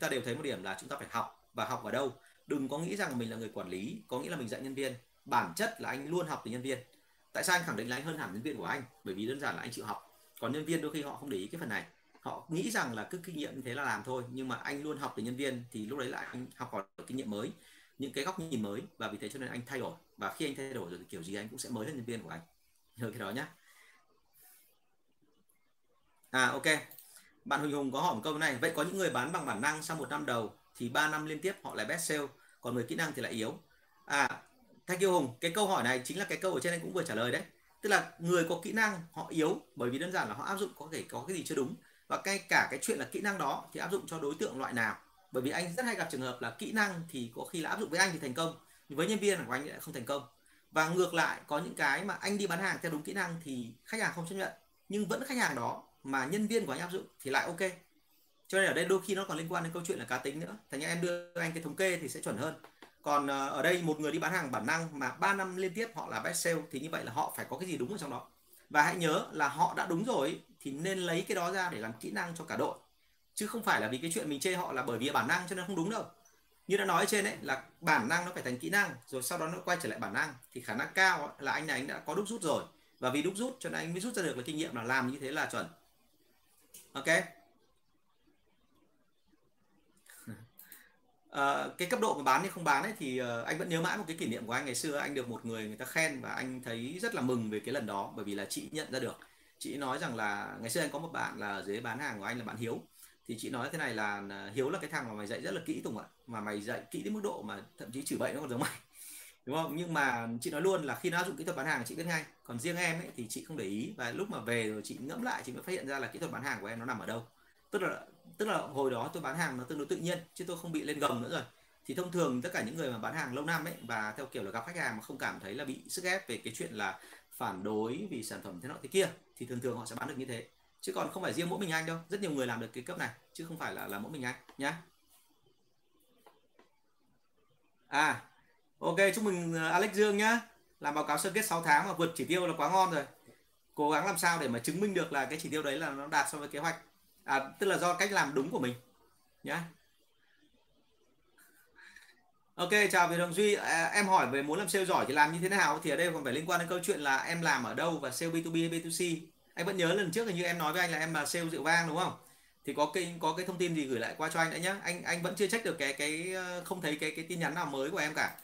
[SPEAKER 1] ta đều thấy một điểm là chúng ta phải học. Và học ở đâu? Đừng có nghĩ rằng mình là người quản lý có nghĩa là mình dạy nhân viên bản chất là anh luôn học từ nhân viên. Tại sao anh khẳng định là anh hơn hẳn nhân viên của anh? Bởi vì đơn giản là anh chịu học. Còn nhân viên đôi khi họ không để ý cái phần này. Họ nghĩ rằng là cứ kinh nghiệm như thế là làm thôi. Nhưng mà anh luôn học từ nhân viên thì lúc đấy là anh học hỏi kinh nghiệm mới, những cái góc nhìn mới. Và vì thế cho nên anh thay đổi. Và khi anh thay đổi rồi thì kiểu gì anh cũng sẽ mới hơn nhân viên của anh. Nhớ cái đó nhé à ok. Bạn Huỳnh Hùng có hỏi một câu này. Vậy có những người bán bằng bản năng sau một năm đầu thì 3 năm liên tiếp họ lại best sale, còn người kỹ năng thì lại yếu? À Thanh Kiêu Hùng, cái câu hỏi này chính là cái câu ở trên anh cũng vừa trả lời đấy. tức là người có kỹ năng họ yếu bởi vì đơn giản là họ áp dụng có thể có cái gì chưa đúng. Và ngay cả cái chuyện là kỹ năng đó thì áp dụng cho đối tượng loại nào. Bởi vì anh rất hay gặp trường hợp là kỹ năng thì có khi là áp dụng với anh thì thành công với nhân viên của anh lại không thành công. Và ngược lại có những cái mà anh đi bán hàng theo đúng kỹ năng thì khách hàng không chấp nhận. Nhưng vẫn khách hàng đó mà nhân viên của anh áp dụng thì lại ok. Cho nên ở đây đôi khi nó còn liên quan đến câu chuyện là cá tính nữa. Thành ra em đưa anh cái thống kê thì sẽ chuẩn hơn còn ờ, ở đây một người đi bán hàng bản năng mà 3 năm liên tiếp họ là best sale thì như vậy là họ phải có cái gì đúng ở trong đó. Và hãy nhớ là họ đã đúng rồi thì nên lấy cái đó ra để làm kỹ năng cho cả đội. Chứ không phải là vì cái chuyện mình chê họ là bởi vì bản năng cho nên không đúng đâu. Như đã nói ở trên đấy là bản năng nó phải thành kỹ năng, rồi sau đó nó quay trở lại bản năng, thì khả năng cao là anh này anh đã có đúc rút rồi. Và vì đúc rút cho nên anh mới rút ra được cái kinh nghiệm là làm như thế là chuẩn. Ok? À, cái cấp độ mà bán hay không bán ấy thì uh, anh vẫn nhớ mãi một cái kỷ niệm của anh. Ngày xưa anh được một người người ta khen và anh thấy rất là mừng về cái lần đó bởi vì là chị nhận ra được. Chị nói rằng là ngày xưa anh có một bạn là dưới bán hàng của anh là bạn hiếu. Thì chị nói thế này là hiếu là cái thằng mà mày dạy rất là kỹ tùng ạ. Mà mày dạy kỹ đến mức độ mà thậm chí chửi bậy nó còn giống mày. (laughs) Đúng không? Nhưng mà chị nói luôn là khi nó áp dụng kỹ thuật bán hàng chị biết ngay. Còn riêng em ấy thì chị không để ý. Và lúc mà về rồi chị ngẫm lại chị mới phát hiện ra là kỹ thuật bán hàng của em nó nằm ở đâu. Tức là tức là hồi đó tôi bán hàng nó tương đối tự nhiên, chứ tôi không bị lên gầm nữa rồi. Thì thông thường tất cả những người mà bán hàng lâu năm ấy, và theo kiểu là gặp khách hàng mà không cảm thấy là bị sức ép về cái chuyện là phản đối vì sản phẩm thế nọ thế kia, thì thường thường họ sẽ bán được như thế. Chứ còn không phải riêng mỗi mình anh đâu, rất nhiều người làm được cái cấp này, chứ không phải là là mỗi mình anh, nhá. À ok, chúc mừng ờ, Alex Dương nhá. Làm báo cáo sơ kết 6 tháng mà vượt chỉ tiêu là quá ngon rồi. Cố gắng làm sao để mà chứng minh được là cái chỉ tiêu đấy là nó đạt so với kế hoạch à, tức là do cách làm đúng của mình. Nhá. Ok chào Việt Hồng Duy. À, em hỏi về muốn làm sale giỏi thì làm như thế nào? Thì ở đây còn phải liên quan đến câu chuyện là em làm ở đâu và sale B2B hay B2C anh vẫn nhớ lần trước là như em nói với anh là em là sale rượu vang đúng không? Thì có cái có cái thông tin gì gửi lại qua cho anh đã nhá. Anh anh vẫn chưa check được cái cái ờ, không thấy cái cái tin nhắn nào mới của em cả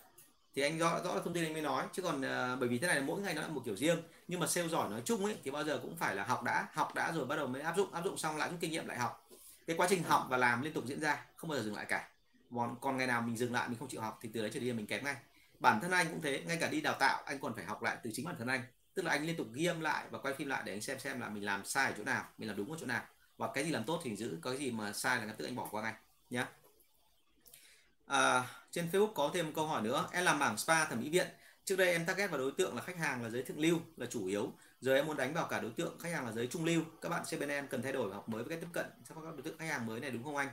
[SPEAKER 1] thì anh rõ rõ là thông tin anh mới nói. Chứ còn uh, bởi vì thế này là mỗi ngày nó là một kiểu riêng. Nhưng mà sale giỏi nói chung ấy thì bao giờ cũng phải là học đã học đã rồi bắt đầu mới áp dụng. Áp dụng xong lại rút kinh nghiệm lại học. Cái quá trình học và làm liên tục diễn ra không bao giờ dừng lại cả. Còn còn ngày nào mình dừng lại mình không chịu học thì từ đấy trở đi mình kém ngay. Bản thân anh cũng thế ngay cả đi đào tạo anh còn phải học lại từ chính bản thân anh. Tức là anh liên tục ghi âm lại và quay phim lại để anh xem xem là mình làm sai ở chỗ nào mình làm đúng ở chỗ nào. Và cái gì làm tốt thì giữ cái gì mà sai là ngay tức anh bỏ qua ngay nhé à, trên Facebook có thêm một câu hỏi nữa. Em làm bảng spa thẩm mỹ viện. Trước đây em target vào đối tượng là khách hàng là giới thượng lưu là chủ yếu. Giờ em muốn đánh vào cả đối tượng khách hàng là giới trung lưu. Các bạn bên em cần thay đổi học mới với cách tiếp cận. Chăm sóc các đối tượng khách hàng mới này đúng không anh?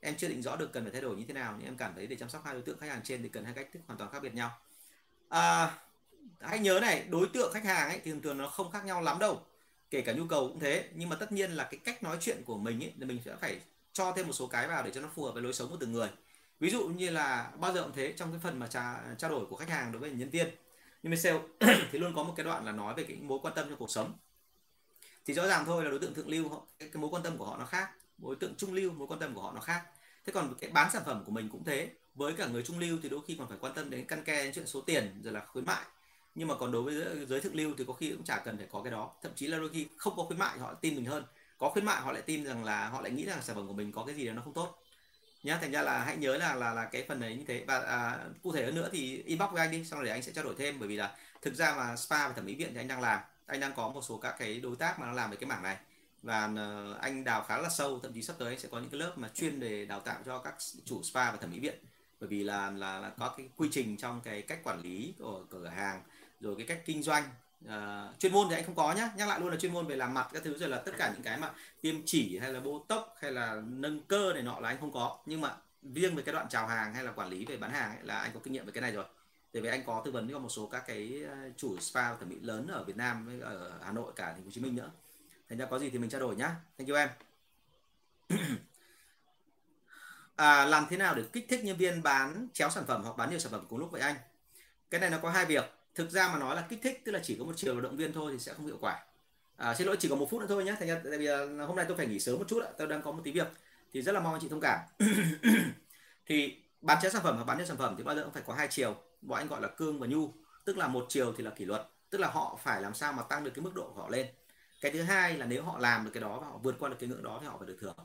[SPEAKER 1] Em chưa định rõ được cần phải thay đổi như thế nào nhưng em cảm thấy để chăm sóc hai đối tượng khách hàng trên thì cần hai cách thức hoàn toàn khác biệt nhau. À, hãy nhớ này đối tượng khách hàng ấy thì thường thường nó không khác nhau lắm đâu. Kể cả nhu cầu cũng thế nhưng mà tất nhiên là cái cách nói chuyện của mình ấy thì mình sẽ phải cho thêm một số cái vào để cho nó phù hợp với lối sống của từng người ví dụ như là bao giờ cũng thế trong cái phần mà tra trao đổi của khách hàng đối với nhân viên. Nhưng mà sale (clears throat) thì luôn có một cái đoạn là nói về cái mối quan tâm trong cuộc sống. Thì rõ ràng thôi là đối tượng thượng lưu họ cái, cái mối quan tâm của họ nó khác. Đối tượng trung lưu mối quan tâm của họ nó khác. Thế còn cái bán sản phẩm của mình cũng thế. Với cả người trung lưu thì đôi khi còn phải quan tâm đến căn ke chuyện số tiền rồi là khuyến mại. Nhưng mà còn đối với giới thượng lưu thì có khi cũng chả cần phải có cái đó. Thậm chí là đôi khi không có khuyến mại họ tin mình hơn. Có khuyến mại họ lại tin rằng là họ lại nghĩ rằng sản phẩm của mình có cái gì đó nó không tốt nhá thành ra là hãy nhớ là là là cái phần này như thế. Và à, cụ thể hơn nữa thì inbox với anh đi xong rồi để anh sẽ trao đổi thêm. Bởi vì là thực ra mà spa và thẩm mỹ viện thì anh đang làm anh đang có một số các cái đối tác mà nó làm về cái mảng này. Và ờ, anh đào khá là sâu thậm chí sắp tới anh sẽ có những cái lớp mà chuyên để đào tạo cho các chủ spa và thẩm mỹ viện. Bởi vì là là, là có cái quy trình trong cái cách quản lý của cửa hàng rồi cái cách kinh doanh uh, chuyên môn thì anh không có nhá nhắc lại luôn là chuyên môn về làm mặt các thứ rồi là tất cả những cái mà tiêm chỉ hay là bô tốc hay là nâng cơ này nọ là anh không có. Nhưng mà riêng về cái đoạn chào hàng hay là quản lý về bán hàng ấy, là anh có kinh nghiệm về cái này rồi. Tại vì anh có tư vấn cho một số các cái ờ, chủ spa thẩm mỹ lớn ở Việt Nam với ở Hà Nội cả thành phố Hồ Chí Minh nữa. Thành ra có gì thì mình trao đổi nhá. Thank you em. (clears throat) À, làm thế nào để kích thích nhân viên bán chéo sản phẩm hoặc bán nhiều sản phẩm cùng lúc vậy anh? Cái này nó có hai việc thực ra mà nói là kích thích tức là chỉ có một chiều động viên thôi thì sẽ không hiệu quả. À, xin lỗi chỉ có một phút nữa thôi nhé thành ra tại vì hôm nay tôi phải nghỉ sớm một chút ạ tôi đang có một tí việc thì rất là mong anh chị thông cảm. (coughs) Thì bán chéo sản phẩm và bán nhiều sản phẩm thì bao giờ cũng phải có hai chiều bọn anh gọi là cương và nhu tức là một chiều thì là kỷ luật tức là họ phải làm sao mà tăng được cái mức độ của họ lên. Cái thứ hai là nếu họ làm được cái đó và họ vượt qua được cái ngưỡng đó thì họ phải được thưởng.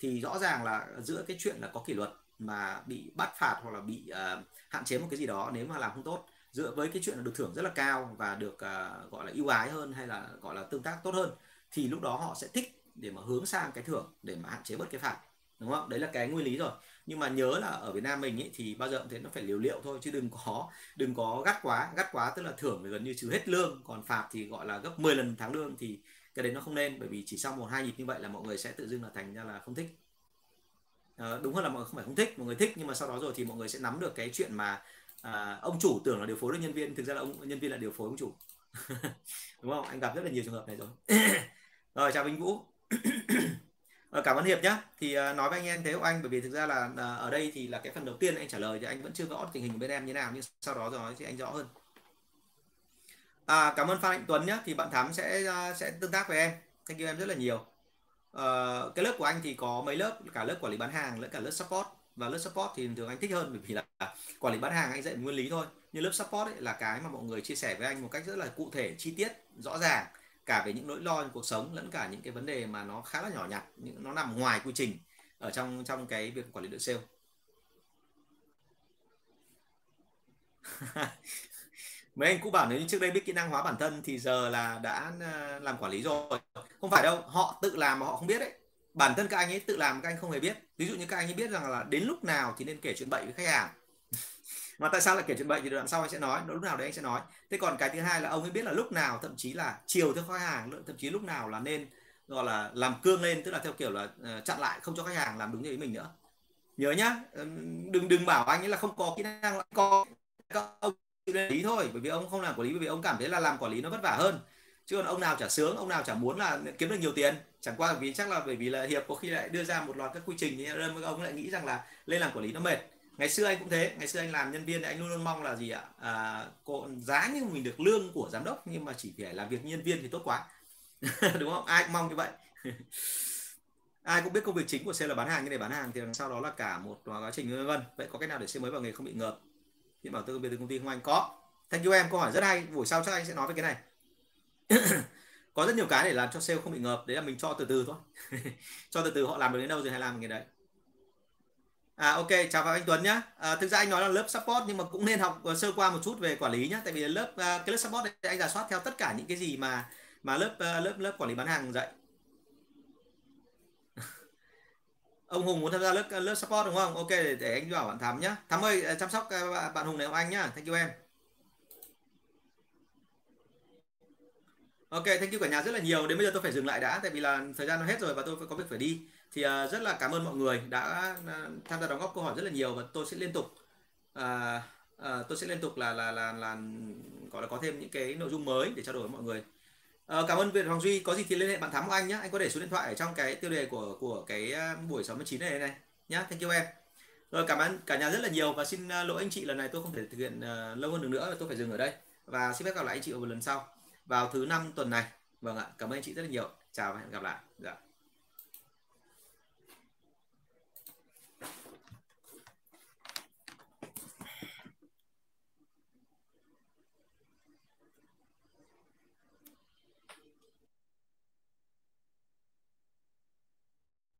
[SPEAKER 1] Thì rõ ràng là giữa cái chuyện là có kỷ luật mà bị bắt phạt hoặc là bị uh, hạn chế một cái gì đó nếu mà làm không tốt dựa với cái chuyện là được thưởng rất là cao và được uh, gọi là ưu ái hơn hay là gọi là tương tác tốt hơn thì lúc đó họ sẽ thích để mà hướng sang cái thưởng để mà hạn chế bớt cái phạt đúng không? Đấy là cái nguyên lý rồi. Nhưng mà nhớ là ở Việt Nam mình ấy, thì bao giờ cũng thế nó phải liều liệu thôi chứ đừng có đừng có gắt quá. Gắt quá tức là thưởng thì gần như trừ hết lương còn phạt thì gọi là gấp 10 lần tháng lương thì cái đấy nó không nên bởi vì chỉ sau một hai nhịp như vậy là mọi người sẽ tự dưng là thành ra là không thích. À, đúng hơn là mọi người không phải không thích mọi người thích nhưng mà sau đó rồi thì mọi người sẽ nắm được cái chuyện mà à, ông chủ tưởng là điều phối được nhân viên thực ra là ông nhân viên là điều phối ông chủ. (laughs) Đúng không? Anh gặp rất là nhiều trường hợp này rồi. (coughs) Rồi chào Vinh Vũ. (coughs) Ờ, cảm ơn hiệp nhé thì uh, nói với anh em thế của anh bởi vì thực ra là uh, ở đây thì là cái phần đầu tiên anh trả lời thì anh vẫn chưa rõ tình hình bên em như nào nhưng sau đó rồi thì anh rõ hơn. À, cảm ơn phan anh tuấn nhé thì bạn thắm sẽ uh, sẽ tương tác với em. Thank you em rất là nhiều. Uh, cái lớp của anh thì có mấy lớp cả lớp quản lý bán hàng lẫn cả lớp support và lớp support thì thường anh thích hơn, bởi vì là quản lý bán hàng anh dạy nguyên lý thôi. Nhưng lớp support ấy là cái mà mọi người chia sẻ với anh một cách rất là cụ thể, chi tiết, rõ ràng, cả về những nỗi lo trong cuộc sống lẫn cả những cái vấn đề mà nó khá là nhỏ nhặt, những, nó nằm ngoài quy trình ở trong trong cái việc quản lý đội sale. (laughs) Mấy anh cũng bảo nếu như trước đây biết kỹ năng hóa bản thân thì giờ là đã à, làm quản lý rồi. Không phải đâu, họ tự làm mà họ không biết đấy bản thân các anh ấy tự làm các anh không hề biết. Ví dụ như các anh ấy biết rằng là đến lúc nào thì nên kể chuyện bậy với khách hàng. (laughs) Mà tại sao lại kể chuyện bậy thì đoạn sau anh sẽ nói, lúc nào đấy anh sẽ nói. Thế còn cái thứ hai là ông ấy biết là lúc nào, thậm chí là chiều theo khách hàng, thậm chí lúc nào là nên, gọi là, làm cương lên, tức là theo kiểu là ờ, chặn lại, không cho khách hàng làm đúng như ý mình nữa. Nhớ nhá đừng đừng bảo anh ấy là không có kỹ năng, có ông lý thôi, bởi vì ông không làm quản lý, bởi vì ông cảm thấy là làm quản lý nó vất vả hơn chứ còn ông nào chả sướng ông nào chả muốn là kiếm được nhiều tiền. Chẳng qua vì chắc là bởi vì là hiệp có khi lại đưa ra một loạt các quy trình thì ông lại nghĩ rằng là lên làm quản lý nó mệt. Ngày xưa anh cũng thế ngày xưa anh làm nhân viên thì anh luôn luôn mong là gì ạ? À, có giá như mình được lương của giám đốc nhưng mà chỉ phải làm việc nhân viên thì tốt quá. (laughs) Đúng không? Ai cũng mong như vậy. (laughs) Ai cũng biết công việc chính của sale là bán hàng như này bán hàng thì sau đó là cả một quá trình vân vân. Vậy có cách nào để sale mới vào nghề không bị ngợp? Thì bảo tư về từ công ty không anh? Có. Thank you em câu hỏi rất hay. Buổi sau chắc anh sẽ nói về cái này. (coughs) có rất nhiều cái để làm cho sale không bị ngợp đấy là mình cho từ từ thôi (laughs) cho từ từ họ làm được đến đâu rồi hay làm cái đấy À, ok, chào anh Tuấn nhé. À, thực ra anh nói là lớp support nhưng mà cũng nên học ờ, sơ qua một chút về quản lý nhé. Tại vì lớp à, cái lớp support này anh giả soát theo tất cả những cái gì mà mà lớp à, lớp lớp quản lý bán hàng dạy. (laughs) Ông Hùng muốn tham gia lớp à, lớp support đúng không? Ok, để, để anh bảo bạn Thắm nhé. Thắm ơi, chăm sóc bạn Hùng này ông anh nhá. Thank you em. Ok, thank you cả nhà rất là nhiều. Đến bây giờ tôi phải dừng lại đã tại vì là thời gian nó hết rồi và tôi có việc phải đi. Thì uh, rất là cảm ơn mọi người đã uh, tham gia đóng góp câu hỏi rất là nhiều và tôi sẽ liên tục uh, uh, tôi sẽ liên tục là là là là gọi là có thêm những cái nội dung mới để trao đổi với mọi người. Uh, cảm ơn Việt Hoàng Duy. Có gì thì liên hệ bạn Thắm của anh nhé anh có để số điện thoại ở trong cái tiêu đề của của cái buổi 69 này này nhá. Thank you em. Rồi cảm ơn cả nhà rất là nhiều và xin lỗi anh chị lần này tôi không thể thực hiện uh, lâu hơn được nữa tôi phải dừng ở đây. Và xin phép gặp lại anh chị ở một lần sau vào thứ năm tuần này. Vâng ạ, cảm ơn chị rất là nhiều. Chào và hẹn gặp lại.